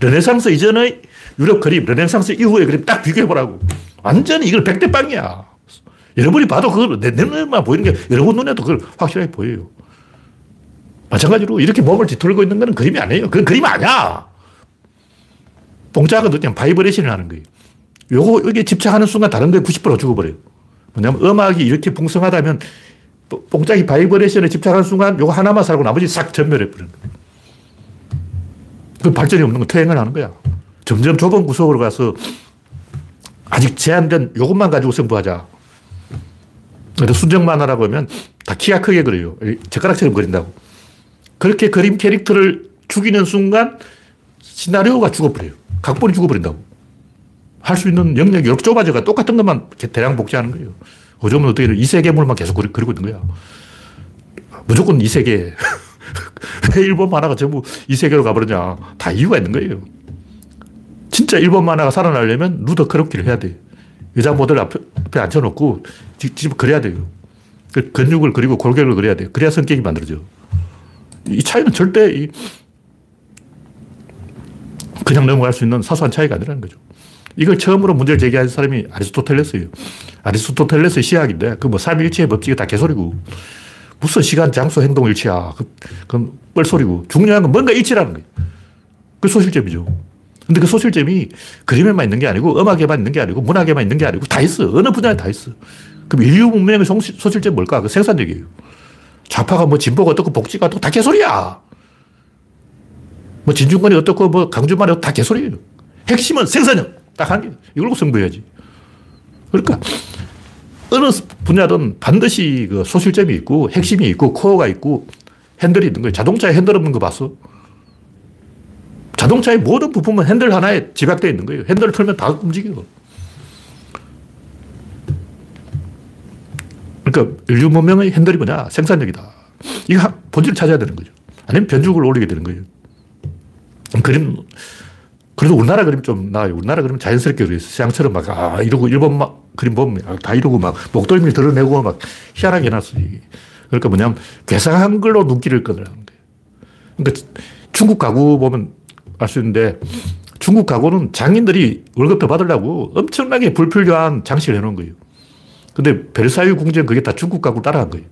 르네상스 이전의 유럽 그림, 르네상스 이후의 그림 딱 비교해보라고. 완전히 이걸 백대 빵이야. 여러분이 봐도 그걸 내 눈에만 보이는 게 여러분 눈에도 그걸 확실하게 보여요. 마찬가지로 이렇게 몸을 뒤틀고 있는 건 그림이 아니에요. 그건 그림 아니야. 뽕짝이 그냥 바이브레이션을 하는 거예요. 요거, 여기 집착하는 순간 다른 거에 90% 죽어버려요. 뭐냐면 음악이 이렇게 풍성하다면 뽕짝이 바이브레이션에 집착하는 순간 요거 하나만 살고 나머지 싹 전멸해버리는 거예요. 그 발전이 없는 건 퇴행을 하는 거야. 점점 좁은 구석으로 가서 아직 제한된 요것만 가지고 승부하자. 근데 순정 만화라고 하면 다 키가 크게 그려요. 젓가락처럼 그린다고. 그렇게 그림 캐릭터를 죽이는 순간 시나리오가 죽어버려요. 각본이 죽어버린다고. 할 수 있는 영역이 이렇게 좁아져가 똑같은 것만 대량 복제하는 거예요. 요즘은 어떻게 이 세계물만 계속 그리고 있는 거야. 무조건 이 세계. 왜 일본 만화가 전부 이 세계로 가버리냐. 다 이유가 있는 거예요. 진짜 일본 만화가 살아나려면 루더 크로키를 해야 돼. 여자 모델 앞에, 앞에 앉혀놓고 직접 그려야 돼요. 그 근육을 그리고 골격을 그려야 돼. 그래야 성격이 만들어져. 이 차이는 절대 이 그냥 넘어갈 수 있는 사소한 차이가 아니라는 거죠. 이걸 처음으로 문제를 제기한 사람이 아리스토텔레스예요. 아리스토텔레스의 시학인데 그 뭐 삼일체의 법칙이 다 개소리고 무슨 시간, 장소, 행동 일치야. 그, 그건 뻘소리고 중요한 건 뭔가 일치라는 거예요. 그 소실점이죠. 근데 그 소실점이 그림에만 있는 게 아니고 음악에만 있는 게 아니고 문학에만 있는 게 아니고 다 있어. 어느 분야에 다 있어. 그럼 인류 문명의 소실점 뭘까? 그 생산력이에요. 좌파가 뭐 진보가 어떻고 복지가 어떻고 다 개소리야. 뭐 진중권이 어떻고 뭐 강준만이 다 개소리예요. 핵심은 생산력. 딱 한 개. 이걸로 승부해야지. 그러니까 어느 분야든 반드시 그 소실점이 있고 핵심이 있고 코어가 있고 핸들이 있는 거예요. 자동차에 핸들 없는 거 봤어? 자동차의 모든 부품은 핸들 하나에 집약되어 있는 거예요. 핸들을 틀면 다 움직여. 그러니까 인류 문명의 핸들이 뭐냐? 생산력이다. 이거 본질을 찾아야 되는 거죠. 아니면 변죽을 올리게 되는 거예요. 그림, 그래도 우리나라 그림 좀 나아요. 우리나라 그림 자연스럽게 그려요. 서양처럼 막, 아, 이러고, 일본 막 그림 보면 아, 다 이러고 막 목덜미를 드러내고 막 희한하게 해놨어. 그러니까 뭐냐면 괴상한 걸로 눈길을 끊으라는 거예요. 그러니까 중국 가구 보면 알 수 있는데 중국 가구는 장인들이 월급 더 받으려고 엄청나게 불필요한 장식을 해놓은 거예요. 근데 베르사유 궁전 그게 다 중국 가구를 따라한 거예요.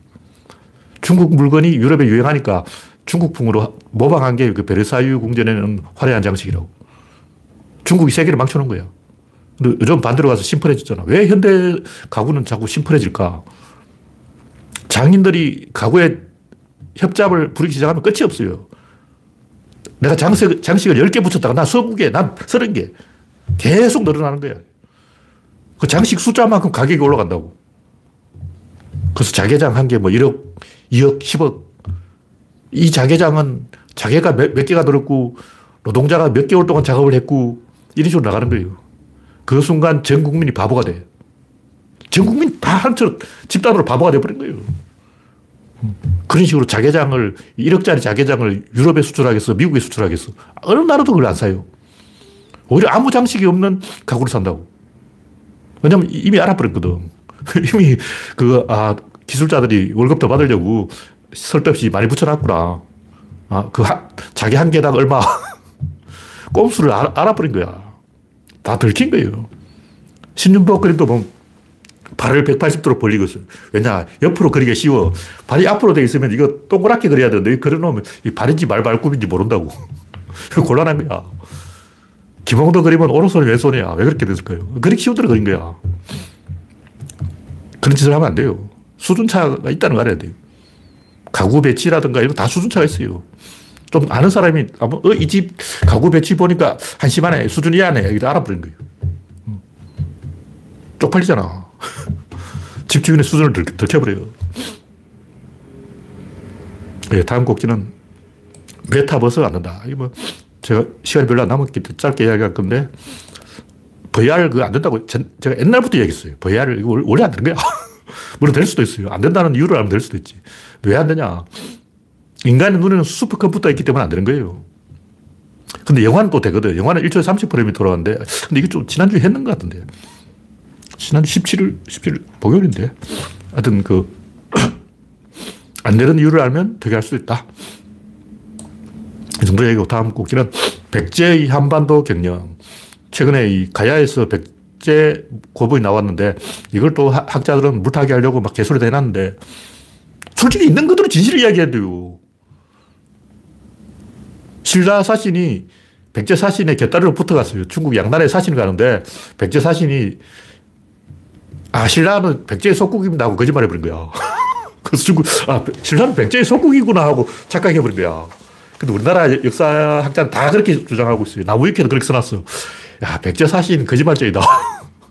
중국 물건이 유럽에 유행하니까 중국풍으로 모방한 게 그 베르사유 궁전에는 화려한 장식이라고. 중국이 세계를 망쳐놓은 거야. 근데 요즘 반대로 가서 심플해졌잖아. 왜 현대 가구는 자꾸 심플해질까? 장인들이 가구에 협잡을 부리기 시작하면 끝이 없어요. 내가 장식, 장식을 10개 붙였다가 난 20개, 난 30개. 계속 늘어나는 거야. 그 장식 숫자만큼 가격이 올라간다고. 그래서 자개장 한 개 뭐 1억, 2억, 10억. 이 자개장은 자개가 몇, 몇 개가 들었고 노동자가 몇 개월 동안 작업을 했고 이런 식으로 나가는 거예요. 그 순간 전 국민이 바보가 돼. 전 국민 다 한처럼 집단으로 바보가 돼버린 거예요. 그런 식으로 자개장을, 1억짜리 자개장을 유럽에 수출하겠어, 미국에 수출하겠어. 어느 나라도 그걸 안 사요. 오히려 아무 장식이 없는 가구를 산다고. 왜냐면 이미 알아버렸거든. 이미 그, 아, 기술자들이 월급 더 받으려고 쓸데없이 많이 붙여놨구나. 아, 그, 한, 자기 한 개당 얼마. 꼼수를 알, 아버린 거야. 다 들킨 거예요. 신윤복 그림도 보면 발을 180도로 벌리고 있어요. 왜냐, 옆으로 그리기 쉬워. 발이 앞으로 돼 있으면 이거 동그랗게 그려야 되는데, 그려놓으면 이 발인지 말발굽인지 모른다고. 곤란한 거야. 김홍도 그림은 오른손이 왼손이야. 왜 그렇게 됐을까요? 그렇게 쉬운 대로 그린 거야. 그런 짓을 하면 안 돼요. 수준차가 있다는 거 알아야 돼요. 가구 배치라든가 이런 다 수준차가 있어요. 좀 아는 사람이, 어, 이 집 가구 배치 보니까 한심하네. 수준 이하네. 여기다 알아버린 거예요. 음. 쪽팔리잖아. 집주인의 수준을 들, 들켜버려요. 네, 다음 곡지는 메타버스가 안 된다. 이거 뭐, 제가 시간이 별로 안 남았기 때문에 짧게 이야기할 건데, VR 그거 안 된다고 전, 제가 옛날부터 얘기했어요. VR 이거 원래 안 되는 거야. 물론 될 수도 있어요. 안 된다는 이유를 알면 될 수도 있지. 왜 안 되냐. 인간의 눈에는 슈퍼컴퓨터가 있기 때문에 안 되는 거예요. 근데 영화는 또 되거든. 영화는 1초에 30프레임이 돌아가는데, 근데 이게 좀 지난주에 했는 것 같은데. 지난주 17일, 17일, 목요일인데. 하여튼 그, 안 되는 이유를 알면 되게 할수 있다. 이 정도 얘기고 다음 곡기는 백제의 한반도 경영. 최근에 이 가야에서 백제 고분이 나왔는데 이걸 또 학자들은 물타기 하려고 막 개소리 대놨는데 솔직히 있는 그대로 진실을 이야기해야 돼요. 신라 사신이 백제 사신의 곁다리로 붙어갔어요. 중국 양난에 사신을 가는데 백제 사신이 아 신라는 백제의 속국입니다 하고 거짓말해버린 거야. 그래서 중국 아 신라는 백제의 속국이구나 하고 착각해버린 거야. 근데 우리나라 역사 학자는 다 그렇게 주장하고 있어요. 나무위키도 그렇게 써놨어. 야 백제 사신 거짓말쟁이다.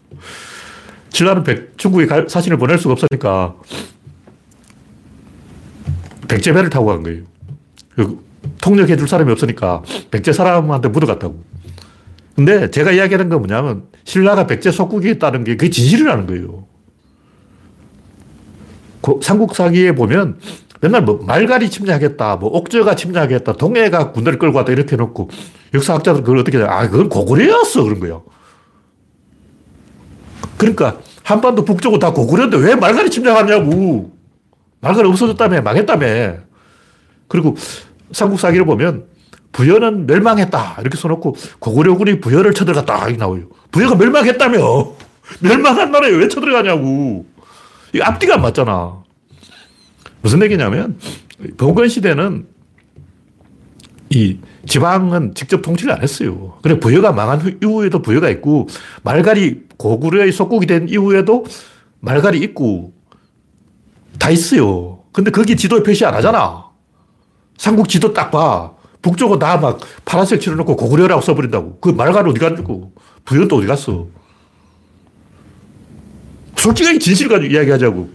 신라는 백, 중국에 사신을 보낼 수가 없으니까 백제 배를 타고 간 거예요. 그 통역해 줄 사람이 없으니까 백제 사람한테 묻어갔다고. 근데 제가 이야기하는 건 뭐냐면 신라가 백제 속국이 있다는 게 그게 진실이라는 거예요. 삼국사기에 보면 맨날 뭐 말갈이 침략했다, 뭐 옥저가 침략했다, 동해가 군대를 끌고 왔다 이렇게 해놓고 역사학자들 그걸 어떻게 아, 그건 고구려였어 그런 거예요. 그러니까 한반도 북쪽은 다 고구려인데 왜 말갈이 침략하냐고. 말갈이 없어졌다며, 망했다며. 그리고 삼국사기를 보면 부여는 멸망했다. 이렇게 써놓고 고구려군이 부여를 쳐들어갔다. 이렇게 나와요. 부여가 멸망했다며. 멸망한 나라에 왜 쳐들어가냐고. 이 앞뒤가 안 맞잖아. 무슨 얘기냐면, 봉건 시대는 이 지방은 직접 통치를 안 했어요. 그래, 부여가 망한 이후에도 부여가 있고, 말갈이 고구려의 속국이 된 이후에도 말갈이 있고, 다 있어요. 근데 거기 지도에 표시 안 하잖아. 삼국 지도 딱 봐. 북쪽은 다막 파란색 칠해놓고 고구려라고 써버린다고. 그 말가는 어디 갔고, 부여는 또 어디 갔어. 솔직하게 진실 가지고 이야기하자고.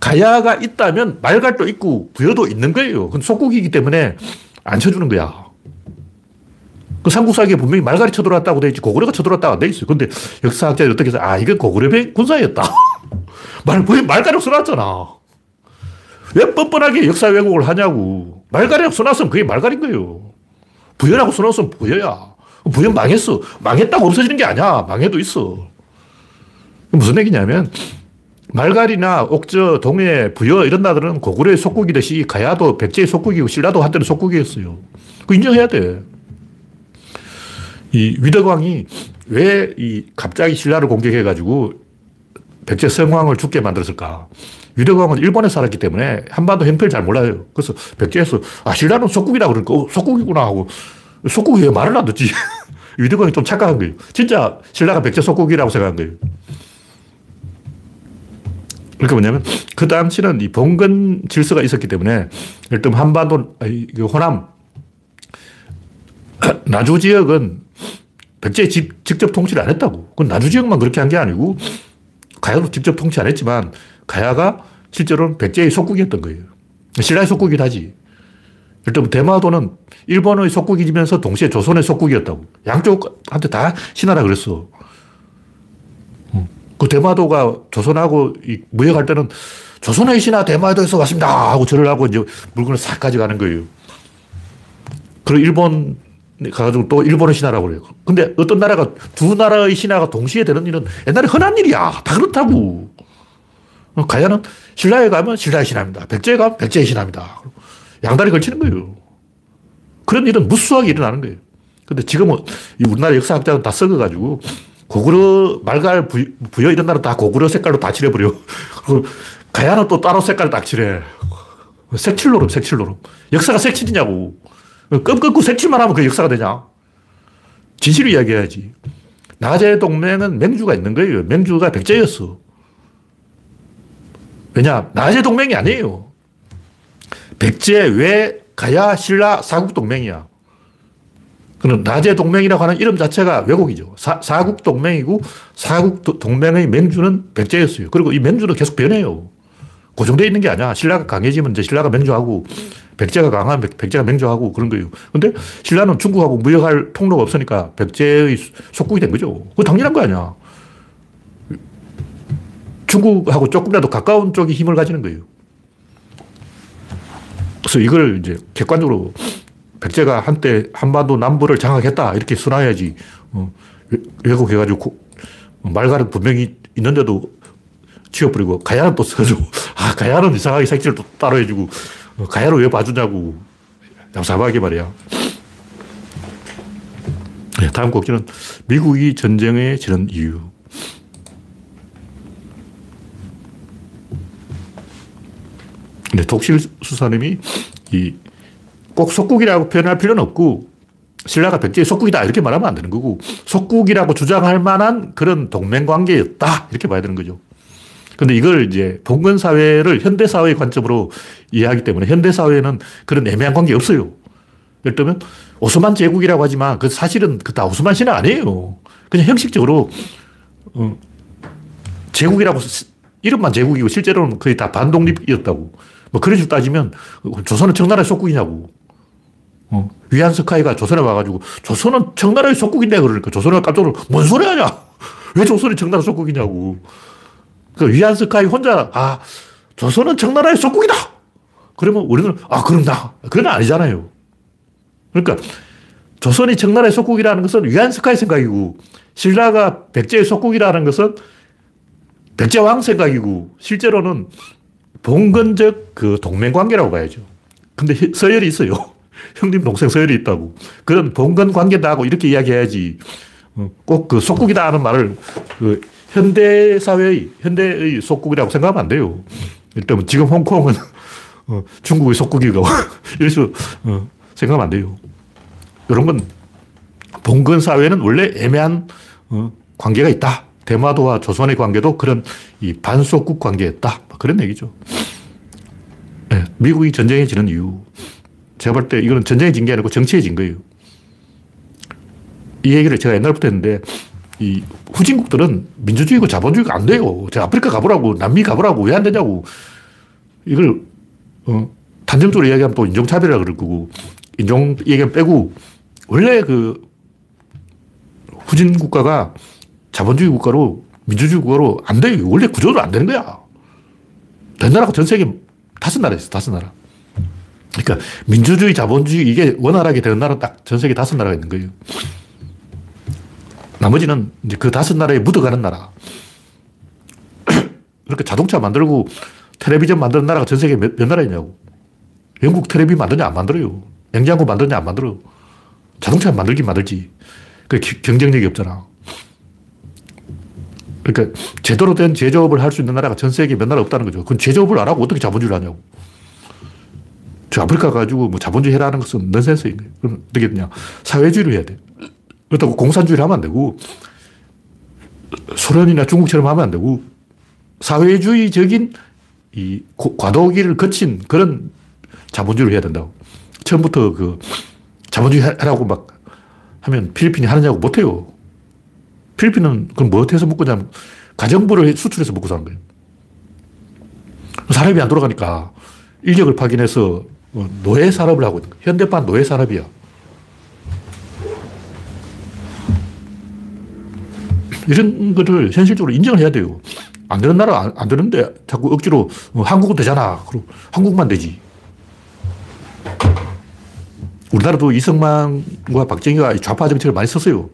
가야가 있다면 말갈도 있고 부여도 있는 거예요. 그건 속국이기 때문에 안 쳐주는 거야. 그 삼국사기에 분명히 말갈이 쳐들어왔다고 돼 있지 고구려가 쳐들어왔다고 돼 있어요. 근데 역사학자들이 어떻게 해서 아, 이건 고구려의 군사였다. 말, 말갈이 써놨잖아. 왜 뻔뻔하게 역사 왜곡을 하냐고. 말갈이라고 써놨으면 그게 말갈인 거예요. 부여라고 써놨으면 부여야. 부여 망했어. 망했다고 없어지는 게 아니야. 망해도 있어. 무슨 얘기냐면 말갈이나 옥저, 동해, 부여 이런 나라들은 고구려의 속국이듯이 가야도 백제의 속국이고 신라도 한때는 속국이었어요. 그 인정해야 돼. 이 위덕왕이 왜 이 갑자기 신라를 공격해가지고 백제 성왕을 죽게 만들었을까? 위덕왕은 일본에 살았기 때문에 한반도 형편을 잘 몰라요. 그래서 백제에서 아 신라는 속국이라 그러니까 어, 속국이구나 하고 속국이 왜 말을 안 듣지? 위덕왕이 좀 착각한 거예요. 진짜 신라가 백제 속국이라고 생각한 거예요. 그러니까 뭐냐면 그 당시는 이 봉건 질서가 있었기 때문에 일단 한반도, 그 호남, 나주 지역은 백제 집, 직접 통치를 안 했다고. 그건 나주 지역만 그렇게 한 게 아니고 가야도 직접 통치 안 했지만 가야가 실제로는 백제의 속국이었던 거예요. 신라의 속국이긴 하지. 일단 대마도는 일본의 속국이면서 동시에 조선의 속국이었다고. 양쪽한테 다 신하라 그랬어. 그 대마도가 조선하고 무역할 때는 조선의 신하 대마도에서 왔습니다 하고 절을 하고 이제 물건을 싹 가져가는 거예요. 그리고 일본 가가지고 또 일본의 신하라고 그래요. 근데 어떤 나라가 두 나라의 신하가 동시에 되는 일은 옛날에 흔한 일이야. 다 그렇다고. 가야는 신라에 가면 신라의 신하입니다. 백제에 가면 백제의 신하입니다. 양다리 걸치는 거예요. 그런 일은 무수하게 일어나는 거예요. 근데 지금은 우리나라 역사학자는 다 썩어가지고 고구려, 말갈, 부여 이런 나라 다 고구려 색깔로 다 칠해버려. 그리고 가야는 또 따로 색깔 딱 칠해. 색칠로름, 색칠로름. 역사가 색칠이냐고. 끔 끊고 색칠만 하면 그 역사가 되냐. 진실을 이야기해야지. 나제 동맹은 맹주가 있는 거예요. 맹주가 백제였어. 왜냐? 나제 동맹이 아니에요. 백제, 외, 가야, 신라, 사국 동맹이야. 그는 나제 동맹이라고 하는 이름 자체가 왜곡이죠. 사, 사국 동맹이고 사국 동맹의 맹주는 백제였어요. 그리고 이 맹주는 계속 변해요. 고정되어 있는 게 아니야. 신라가 강해지면 이제 신라가 맹주하고 백제가 강하면 백, 제가 맹주하고 그런 거예요. 근데 신라는 중국하고 무역할 통로가 없으니까 백제의 속국이 된 거죠. 그거 당연한 거 아니야. 중국하고 조금이라도 가까운 쪽이 힘을 가지는 거예요. 그래서 이걸 이제 객관적으로 백제가 한때 한반도 남부를 장악했다. 이렇게 순화해야지. 어, 왜곡해가지고 말가는 분명히 있는데도 치워버리고 가야는 또 써주고 아 가야는 이상하게 색칠을 또 따로 해주고 어, 가야를 왜 봐주냐고 양사하게 말이야. 네, 다음 곡지는 미국이 전쟁에 지는 이유. 네, 독실 수사님이 이 꼭 속국이라고 표현할 필요는 없고 신라가 백제의 속국이다 이렇게 말하면 안 되는 거고 속국이라고 주장할 만한 그런 동맹 관계였다 이렇게 봐야 되는 거죠. 근데 이걸 이제 봉건 사회를 현대 사회의 관점으로 이해하기 때문에 현대 사회는 그런 애매한 관계 없어요. 예를 들면 오스만 제국이라고 하지만 그 사실은 그 다 오스만 신화 아니에요. 그냥 형식적으로 어, 제국이라고 이름만 제국이고 실제로는 거의 다 반독립이었다고. 뭐 그런 식으로 따지면 조선은 청나라의 속국이냐고. 어. 위안 스카이가 조선에 와가지고 조선은 청나라의 속국인데 그러니까 조선은 깜짝 놀라 뭔 소리 하냐? 왜 조선이 청나라 속국이냐고. 그 위안 스카이 혼자 아 조선은 청나라의 속국이다. 그러면 우리는 아나 그건 아니잖아요. 그러니까 조선이 청나라의 속국이라는 것은 위안 스카이 생각이고 신라가 백제의 속국이라는 것은 백제왕 생각이고 실제로는 봉건적 그 동맹 관계라고 봐야죠. 근데 서열이 있어요. 형님 동생 서열이 있다고. 그런 봉건 관계다 하고 이렇게 이야기해야지. 어, 꼭그 속국이다 하는 말을 그 현대 사회의, 현대의 속국이라고 생각하면 안 돼요. 일단 지금 홍콩은 어, 중국의 속국이고 이래서 어, 생각하면 안 돼요. 이런 건 봉건 사회는 원래 애매한 관계가 있다. 대마도와 조선의 관계도 그런 이 반속국 관계였다. 그런 얘기죠. 네, 미국이 전쟁에 지는 이유. 제가 볼 때 이거는 전쟁에 진 게 아니고 정치에 진 거예요. 이 얘기를 제가 옛날부터 했는데 이 후진국들은 민주주의고 자본주의가 안 돼요. 제가 아프리카 가보라고, 남미 가보라고, 왜 안 되냐고. 이걸, 어, 단정적으로 이야기하면 또 인종차별이라 그럴 거고, 인종 얘기는 빼고, 원래 그 후진 국가가 자본주의 국가로 민주주의 국가로 안 돼요. 원래 구조로 안 되는 거야. 된 나라가 전 세계 다섯 나라 있어, 다섯 나라. 그러니까 민주주의, 자본주의 이게 원활하게 되는 나라 딱 전 세계 다섯 나라가 있는 거예요. 나머지는 이제 그 다섯 나라에 묻어가는 나라. 그러니까 자동차 만들고 텔레비전 만드는 나라가 전 세계 몇, 몇 나라 있냐고. 영국 텔레비 만드냐 안 만들어요. 냉장고 만드냐 안 만들어. 자동차 만들긴 만들지. 그 경쟁력이 없잖아. 그러니까 제대로 된 제조업을 할 수 있는 나라가 전 세계에 몇 나라 없다는 거죠. 그건 제조업을 안 하고 어떻게 자본주의를 하냐고. 저 아프리카 가지고 뭐 자본주의 해라는 것은 넌센스인 거예요. 그럼 어떻게 되냐. 사회주의를 해야 돼. 그렇다고 공산주의를 하면 안 되고, 소련이나 중국처럼 하면 안 되고, 사회주의적인 이 과도기를 거친 그런 자본주의를 해야 된다고. 처음부터 그 자본주의 하라고 막 하면 필리핀이 하느냐고 못해요. 필리핀은 그럼 뭐 해서 먹고 자면 가정부를 수출해서 먹고 사는 거예요. 사람이 안 돌아가니까 인력을 파견해서 뭐 노예 산업을 하고 있는 거예요. 현대판 노예 산업이야. 이런 거를 현실적으로 인정을 해야 돼요. 안 되는 나라 안, 안 되는데 자꾸 억지로 어, 한국은 되잖아. 그럼 한국만 되지. 우리나라도 이승만과 박정희가 좌파 정책을 많이 썼어요.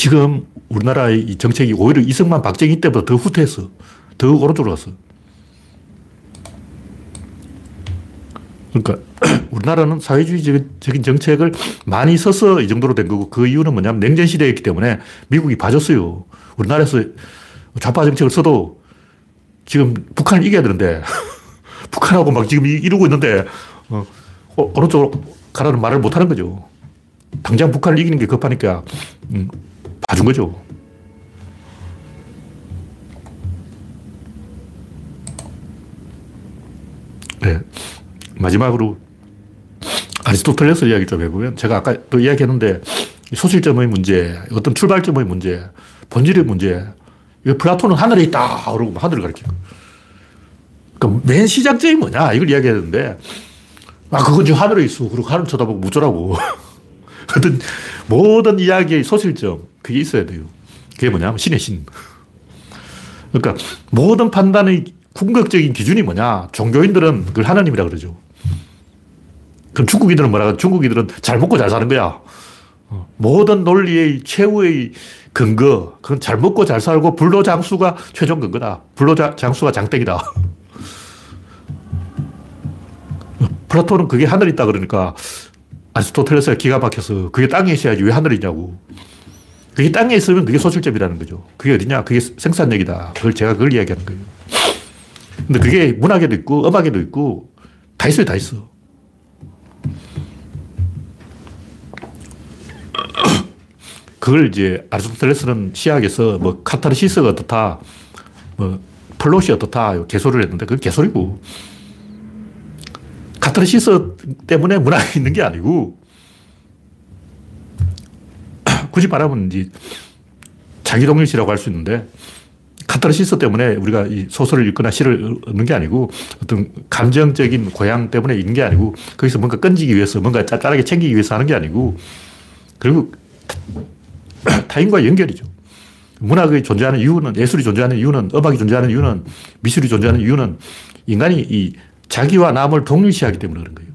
지금 우리나라의 이 정책이 오히려 이승만, 박정희 때보다 더 후퇴했어. 더 오른쪽으로 갔어. 그러니까 우리나라는 사회주의적인 정책을 많이 써서 이 정도로 된 거고 그 이유는 뭐냐면 냉전 시대였기 때문에 미국이 봐줬어요. 우리나라에서 좌파 정책을 써도 지금 북한을 이겨야 되는데 북한하고 막 지금 이러고 있는데 어, 오른쪽으로 가라는 말을 못 하는 거죠. 당장 북한을 이기는 게 급하니까 음, 봐준 거죠. 네. 마지막으로 아리스토텔레스 이야기 좀 해보면 제가 아까 또 이야기했는데 소실점의 문제, 어떤 출발점의 문제, 본질의 문제. 이거 플라톤은 하늘에 있다. 그러고 하늘을 가리켜. 그러니까 맨 시작점이 뭐냐. 이걸 이야기했는데, 아, 그건 지금 하늘에 있어. 그리고 하늘 쳐다보고 무조라고. 어떤 모든 이야기의 소실점, 그게 있어야 돼요. 그게 뭐냐면 신의 신. 그러니까 모든 판단의 궁극적인 기준이 뭐냐. 종교인들은 그걸 하나님이라 그러죠. 그럼 중국인들은 뭐라 중국인들은 잘 먹고 잘 사는 거야. 어, 모든 논리의 최후의 근거, 그건 잘 먹고 잘 살고 불로 장수가 최종 근거다. 불로장수가 장땡이다. 플라톤은 그게 하늘이 있다 그러니까 아리스토텔레스가 기가 막혀서 그게 땅에 있어야지 왜 하늘이 있냐고. 그게 땅에 있으면 그게 소실점이라는 거죠. 그게 어디냐? 그게 생산력이다. 그걸 제가 그걸 이야기하는 거예요. 근데 그게 문학에도 있고 음악에도 있고 다 있어요, 다 있어. 그걸 이제 아리스토텔레스는 시학에서 뭐 카타르시스가 어떻다, 뭐 플롯이 어떻다, 개소리를 했는데 그건 개소리고. 카타르시스 때문에 문학이 있는 게 아니고, 굳이 말하면 이제 자기동일시라고 할 수 있는데, 카타르시스 때문에 우리가 이 소설을 읽거나 시를 읽는 게 아니고 어떤 감정적인 고향 때문에 읽는 게 아니고 거기서 뭔가 끈지기 위해서 뭔가 짭짤하게 챙기기 위해서 하는 게 아니고 그리고 타인과 연결이죠. 문학이 존재하는 이유는, 예술이 존재하는 이유는, 음악이 존재하는 이유는, 미술이 존재하는 이유는 인간이 이 자기와 남을 동일시하기 때문에 그런 거예요.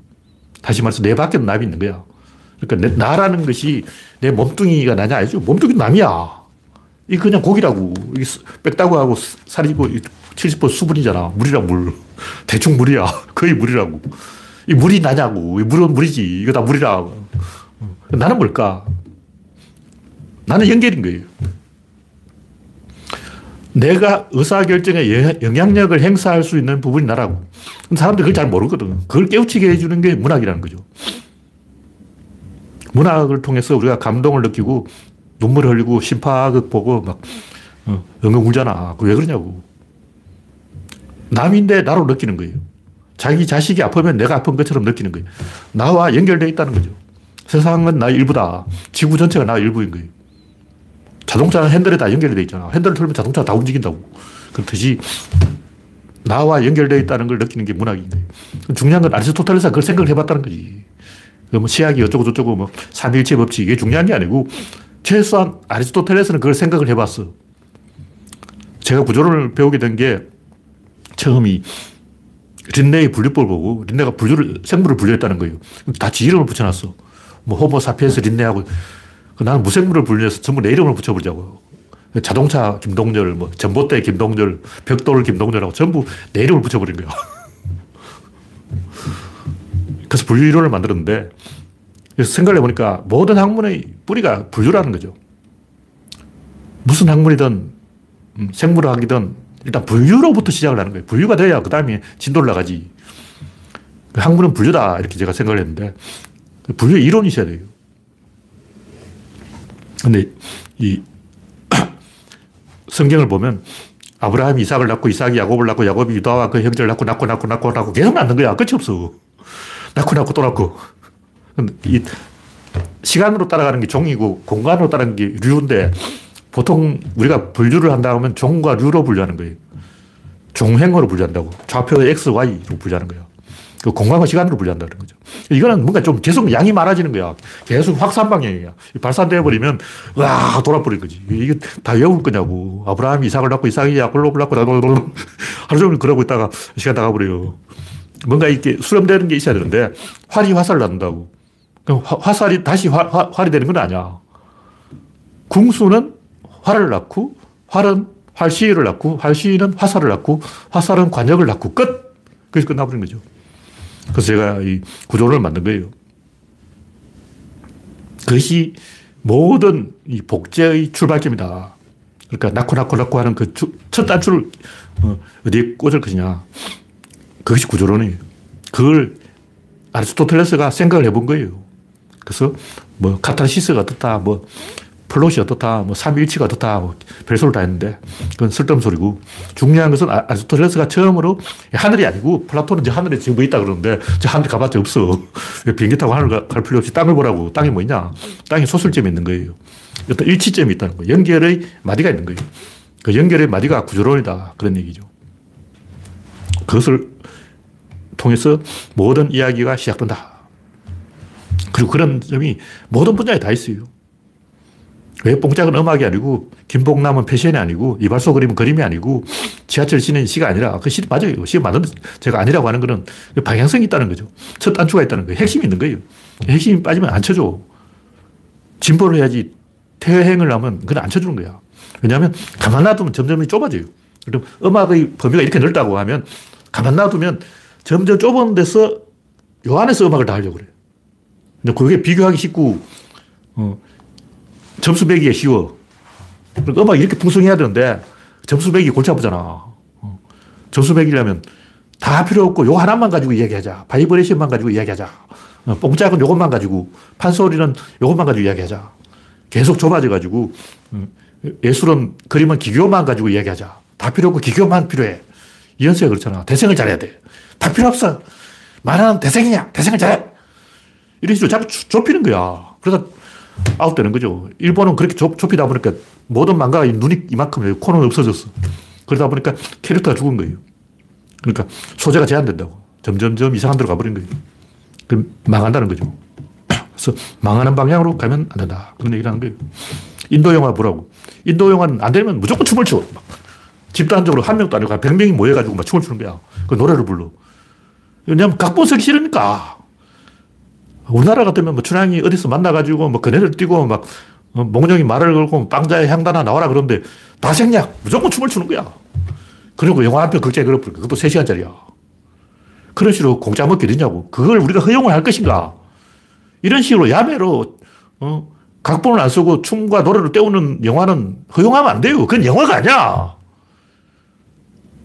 다시 말해서 내 밖에는 남이 있는 거야. 그러니까 내, 나라는 것이 내 몸뚱이가 나냐 아니죠. 몸뚱이는 남이야. 이 그냥 고기라고. 이게 빽다고 하고 살이 고 70% 수분이잖아. 물이랑 물. 대충 물이야. 거의 물이라고. 이 물이 나냐고. 이 물은 물이지. 이거 다 물이라. 나는 뭘까? 나는 연결인 거예요. 내가 의사결정에 영향력을 행사할 수 있는 부분이 나라고. 사람들이 그걸 잘 모르거든. 그걸 깨우치게 해주는 게 문학이라는 거죠. 문학을 통해서 우리가 감동을 느끼고 눈물 흘리고 심파극 보고 막 어, 엉엉 울잖아. 왜 그러냐고. 남인데 나로 느끼는 거예요. 자기 자식이 아프면 내가 아픈 것처럼 느끼는 거예요. 나와 연결되어 있다는 거죠. 세상은 나의 일부다. 지구 전체가 나의 일부인 거예요. 자동차는 핸들에 다 연결이 되어 있잖아. 핸들을 틀면 자동차가 다 움직인다고. 그렇듯이 나와 연결되어 있다는 걸 느끼는 게 문학인 거예요. 중요한 건 아리스토텔레스가 그걸 생각을 해봤다는 거지. 뭐 시학이 어쩌고저쩌고 뭐 삼일체 법칙 이게 중요한 게 아니고 최소한 아리스토텔레스는 그걸 생각을 해봤어. 제가 구조론을 배우게 된 게 처음이 린네의 분류법을 보고 린네가 분류를, 생물을 분류했다는 거예요. 다지 이름을 붙여놨어. 뭐 호모 사피엔스 린네하고 나는 무생물을 분류해서 전부 내 이름을 붙여보자고. 자동차 김동열, 뭐 전봇대 김동열, 벽돌 김동열하고 전부 내 이름을 붙여버린 거야. 그래서 분류 이론을 만들었는데 생각을 해보니까 모든 학문의 뿌리가 분류라는 거죠. 무슨 학문이든 음, 생물학이든 일단 분류로부터 시작을 하는 거예요. 분류가 돼야 그 다음에 진도를 나가지. 그 학문은 분류다 이렇게 제가 생각을 했는데 분류 이론이 있어야 돼요. 근데 이 성경을 보면 아브라함이 이삭을 낳고 이삭이 야곱을 낳고 야곱이 유다와 그 형제를 낳고 낳고 낳고 낳고 낳고 계속 낳는 거야. 끝이 없어. 낳고 낳고 또 낳고. 이 시간으로 따라가는 게 종이고 공간으로 따라가는 게 류인데 보통 우리가 분류를 한다 면 종과 류로 분류하는 거예요. 종횡으로 분류한다고. 좌표 X, Y로 분류하는 거예요. 그 공간과 시간으로 분류한다는 거죠. 이거는 뭔가 좀 계속 양이 많아지는 거야. 계속 확산 방향이야. 발산되어 버리면 와 돌아버린 거지. 이게 다 외울 거냐고. 아브라함이 이삭을 낳고 이삭이 야곱을 낳고 하루 종일 그러고 있다가 시간 다 가버려요. 뭔가 이렇게 수렴되는 게 있어야 되는데 활이 화살을 낳는다고. 그럼 화 살이 다시 화, 화, 활이 되는 건 아니야. 궁수는 활을 낳고 활은 활시를 낳고 활시는 화살을 낳고 화살은 과녁을 낳고 끝! 그래서 끝나버린 거죠. 그래서 제가 이 구조를 만든 거예요. 그것이 모든 이 복제의 출발점이다. 그러니까 낳고 낳고 낳고 하는 그 첫 단추를 어, 어디에 꽂을 것이냐. 그것이 구조론이에요. 그걸 아리스토텔레스가 생각을 해본 거예요. 그래서 뭐 카타르시스가 어떻다, 뭐 플롯이 어떻다, 뭐 삼일치가 어떻다, 뭐 별소를 다 했는데 그건 쓸데없는 소리고 중요한 것은 아, 아리스토텔레스가 처음으로 하늘이 아니고 플라톤은 이제 하늘에 지금 뭐 있다 그러는데 저 하늘 가봤자 없어. 비행기 타고 하늘 갈 필요 없이 땅을 보라고. 땅이 뭐 있냐? 땅에 소술점이 있는 거예요. 어떤 일치점이 있다는 거예요. 연결의 마디가 있는 거예요. 그 연결의 마디가 구조론이다. 그런 얘기죠. 그것을 통해서 모든 이야기가 시작된다. 그리고 그런 점이 모든 분야에 다 있어요. 왜 뽕짝은 음악이 아니고 김봉남은 패션이 아니고 이발소 그림은 그림이 아니고 지하철 시는 시가 아니라 그 시 맞아요. 시 맞는 제가 아니라고 하는 거는 그 방향성이 있다는 거죠. 첫 단추가 있다는 거예요. 핵심이 있는 거예요. 핵심이 빠지면 안 쳐줘. 진보를 해야지 퇴행을 하면 그건 안 쳐주는 거야. 왜냐하면 가만 놔두면 점점 좁아져요. 그럼 음악의 범위가 이렇게 넓다고 하면 가만 놔두면 점점 좁은 데서 요 안에서 음악을 다 하려고 그래요. 근데 그게 비교하기 쉽고, 어, 점수 매기가 쉬워. 그러니까 음악이 이렇게 풍성해야 되는데, 점수 매기 골치 아프잖아. 어, 점수 매기려면 다 필요 없고, 요 하나만 가지고 이야기하자. 바이브레이션만 가지고 이야기하자. 어, 뽕짝은 요것만 가지고, 판소리는 요것만 가지고 이야기하자. 계속 좁아져가지고, 어, 예술은, 그림은 기교만 가지고 이야기하자. 다 필요 없고 기교만 필요해. 이현수가 그렇잖아. 대생을 잘해야 돼. 다 필요 없어. 말하는 대생이냐? 대생을 잘해. 이런 식으로 자꾸 좁히는 거야. 그래서 아웃되는 거죠. 일본은 그렇게 좁, 좁히다 보니까 모든 망가가 눈이 이만큼 코는 없어졌어. 그러다 보니까 캐릭터가 죽은 거예요. 그러니까 소재가 제한된다고. 점점점 이상한 데로 가버린 거예요. 그 망한다는 거죠. 그래서 망하는 방향으로 가면 안 된다. 그런 얘기를 하는 거예요. 인도 영화 보라고. 인도 영화는 안 되면 무조건 춤을 춰. 집단적으로 한 명도 아니고 100명이 모여가지고 막 춤을 추는 거야. 그 노래를 불러. 왜냐면 각본 쓰기 싫으니까. 우리나라 같으면 뭐 춘향이 어디서 만나가지고 뭐 그네를 띄고 막 어, 몽룡이 말을 걸고 빵자에 향단아 나와라 그러는데 다 생략. 무조건 춤을 추는 거야. 그리고 영화 한 편 극장에 걸어버려. 그것도 3시간짜리야. 그런 식으로 공짜 먹기 되냐고. 그걸 우리가 허용을 할 것인가. 이런 식으로 야매로, 어, 각본을 안 쓰고 춤과 노래를 때우는 영화는 허용하면 안 돼요. 그건 영화가 아니야.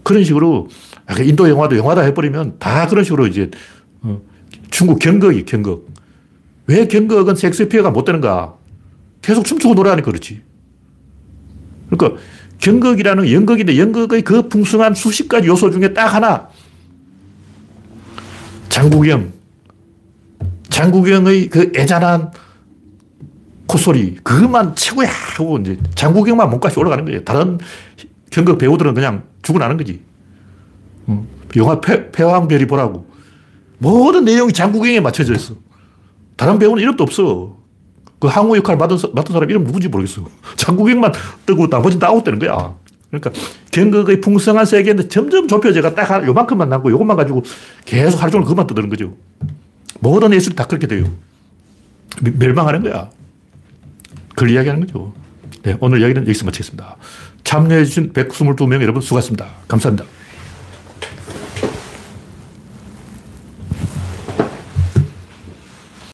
그런 식으로 인도 영화도 영화다 해버리면 다 그런 식으로 이제 어, 중국 경극이 경극. 왜 경극은 섹스피어가 못 되는가? 계속 춤추고 노래하니까 그렇지. 그러니까 경극이라는 연극인데 연극의 그 풍성한 수십 가지 요소 중에 딱 하나 장국영. 장국영의 그 애잔한 콧소리, 그것만 최고야 하고 이제 장국영만 몸값이 올라가는 거예요. 다른 경극 배우들은 그냥 죽어나는 거지. 음, 영화 폐, 폐왕별이 보라고. 모든 내용이 장국영에 맞춰져 있어. 다른 배우는 이름도 없어. 그 항우 역할 맡은, 맡은 사람 이름 누군지 모르겠어. 장국영만 뜨고 나머지 다 아웃되는 거야. 그러니까 경극의 풍성한 세계인데 점점 좁혀져가 딱 요만큼만 남고 요것만 가지고 계속 하루 종일 그것만 떠드는 거죠. 모든 예술이 다 그렇게 돼요. 멸망하는 거야. 그걸 이야기하는 거죠. 네, 오늘 이야기는 여기서 마치겠습니다. 참여해주신 122명 여러분 수고하셨습니다. 감사합니다.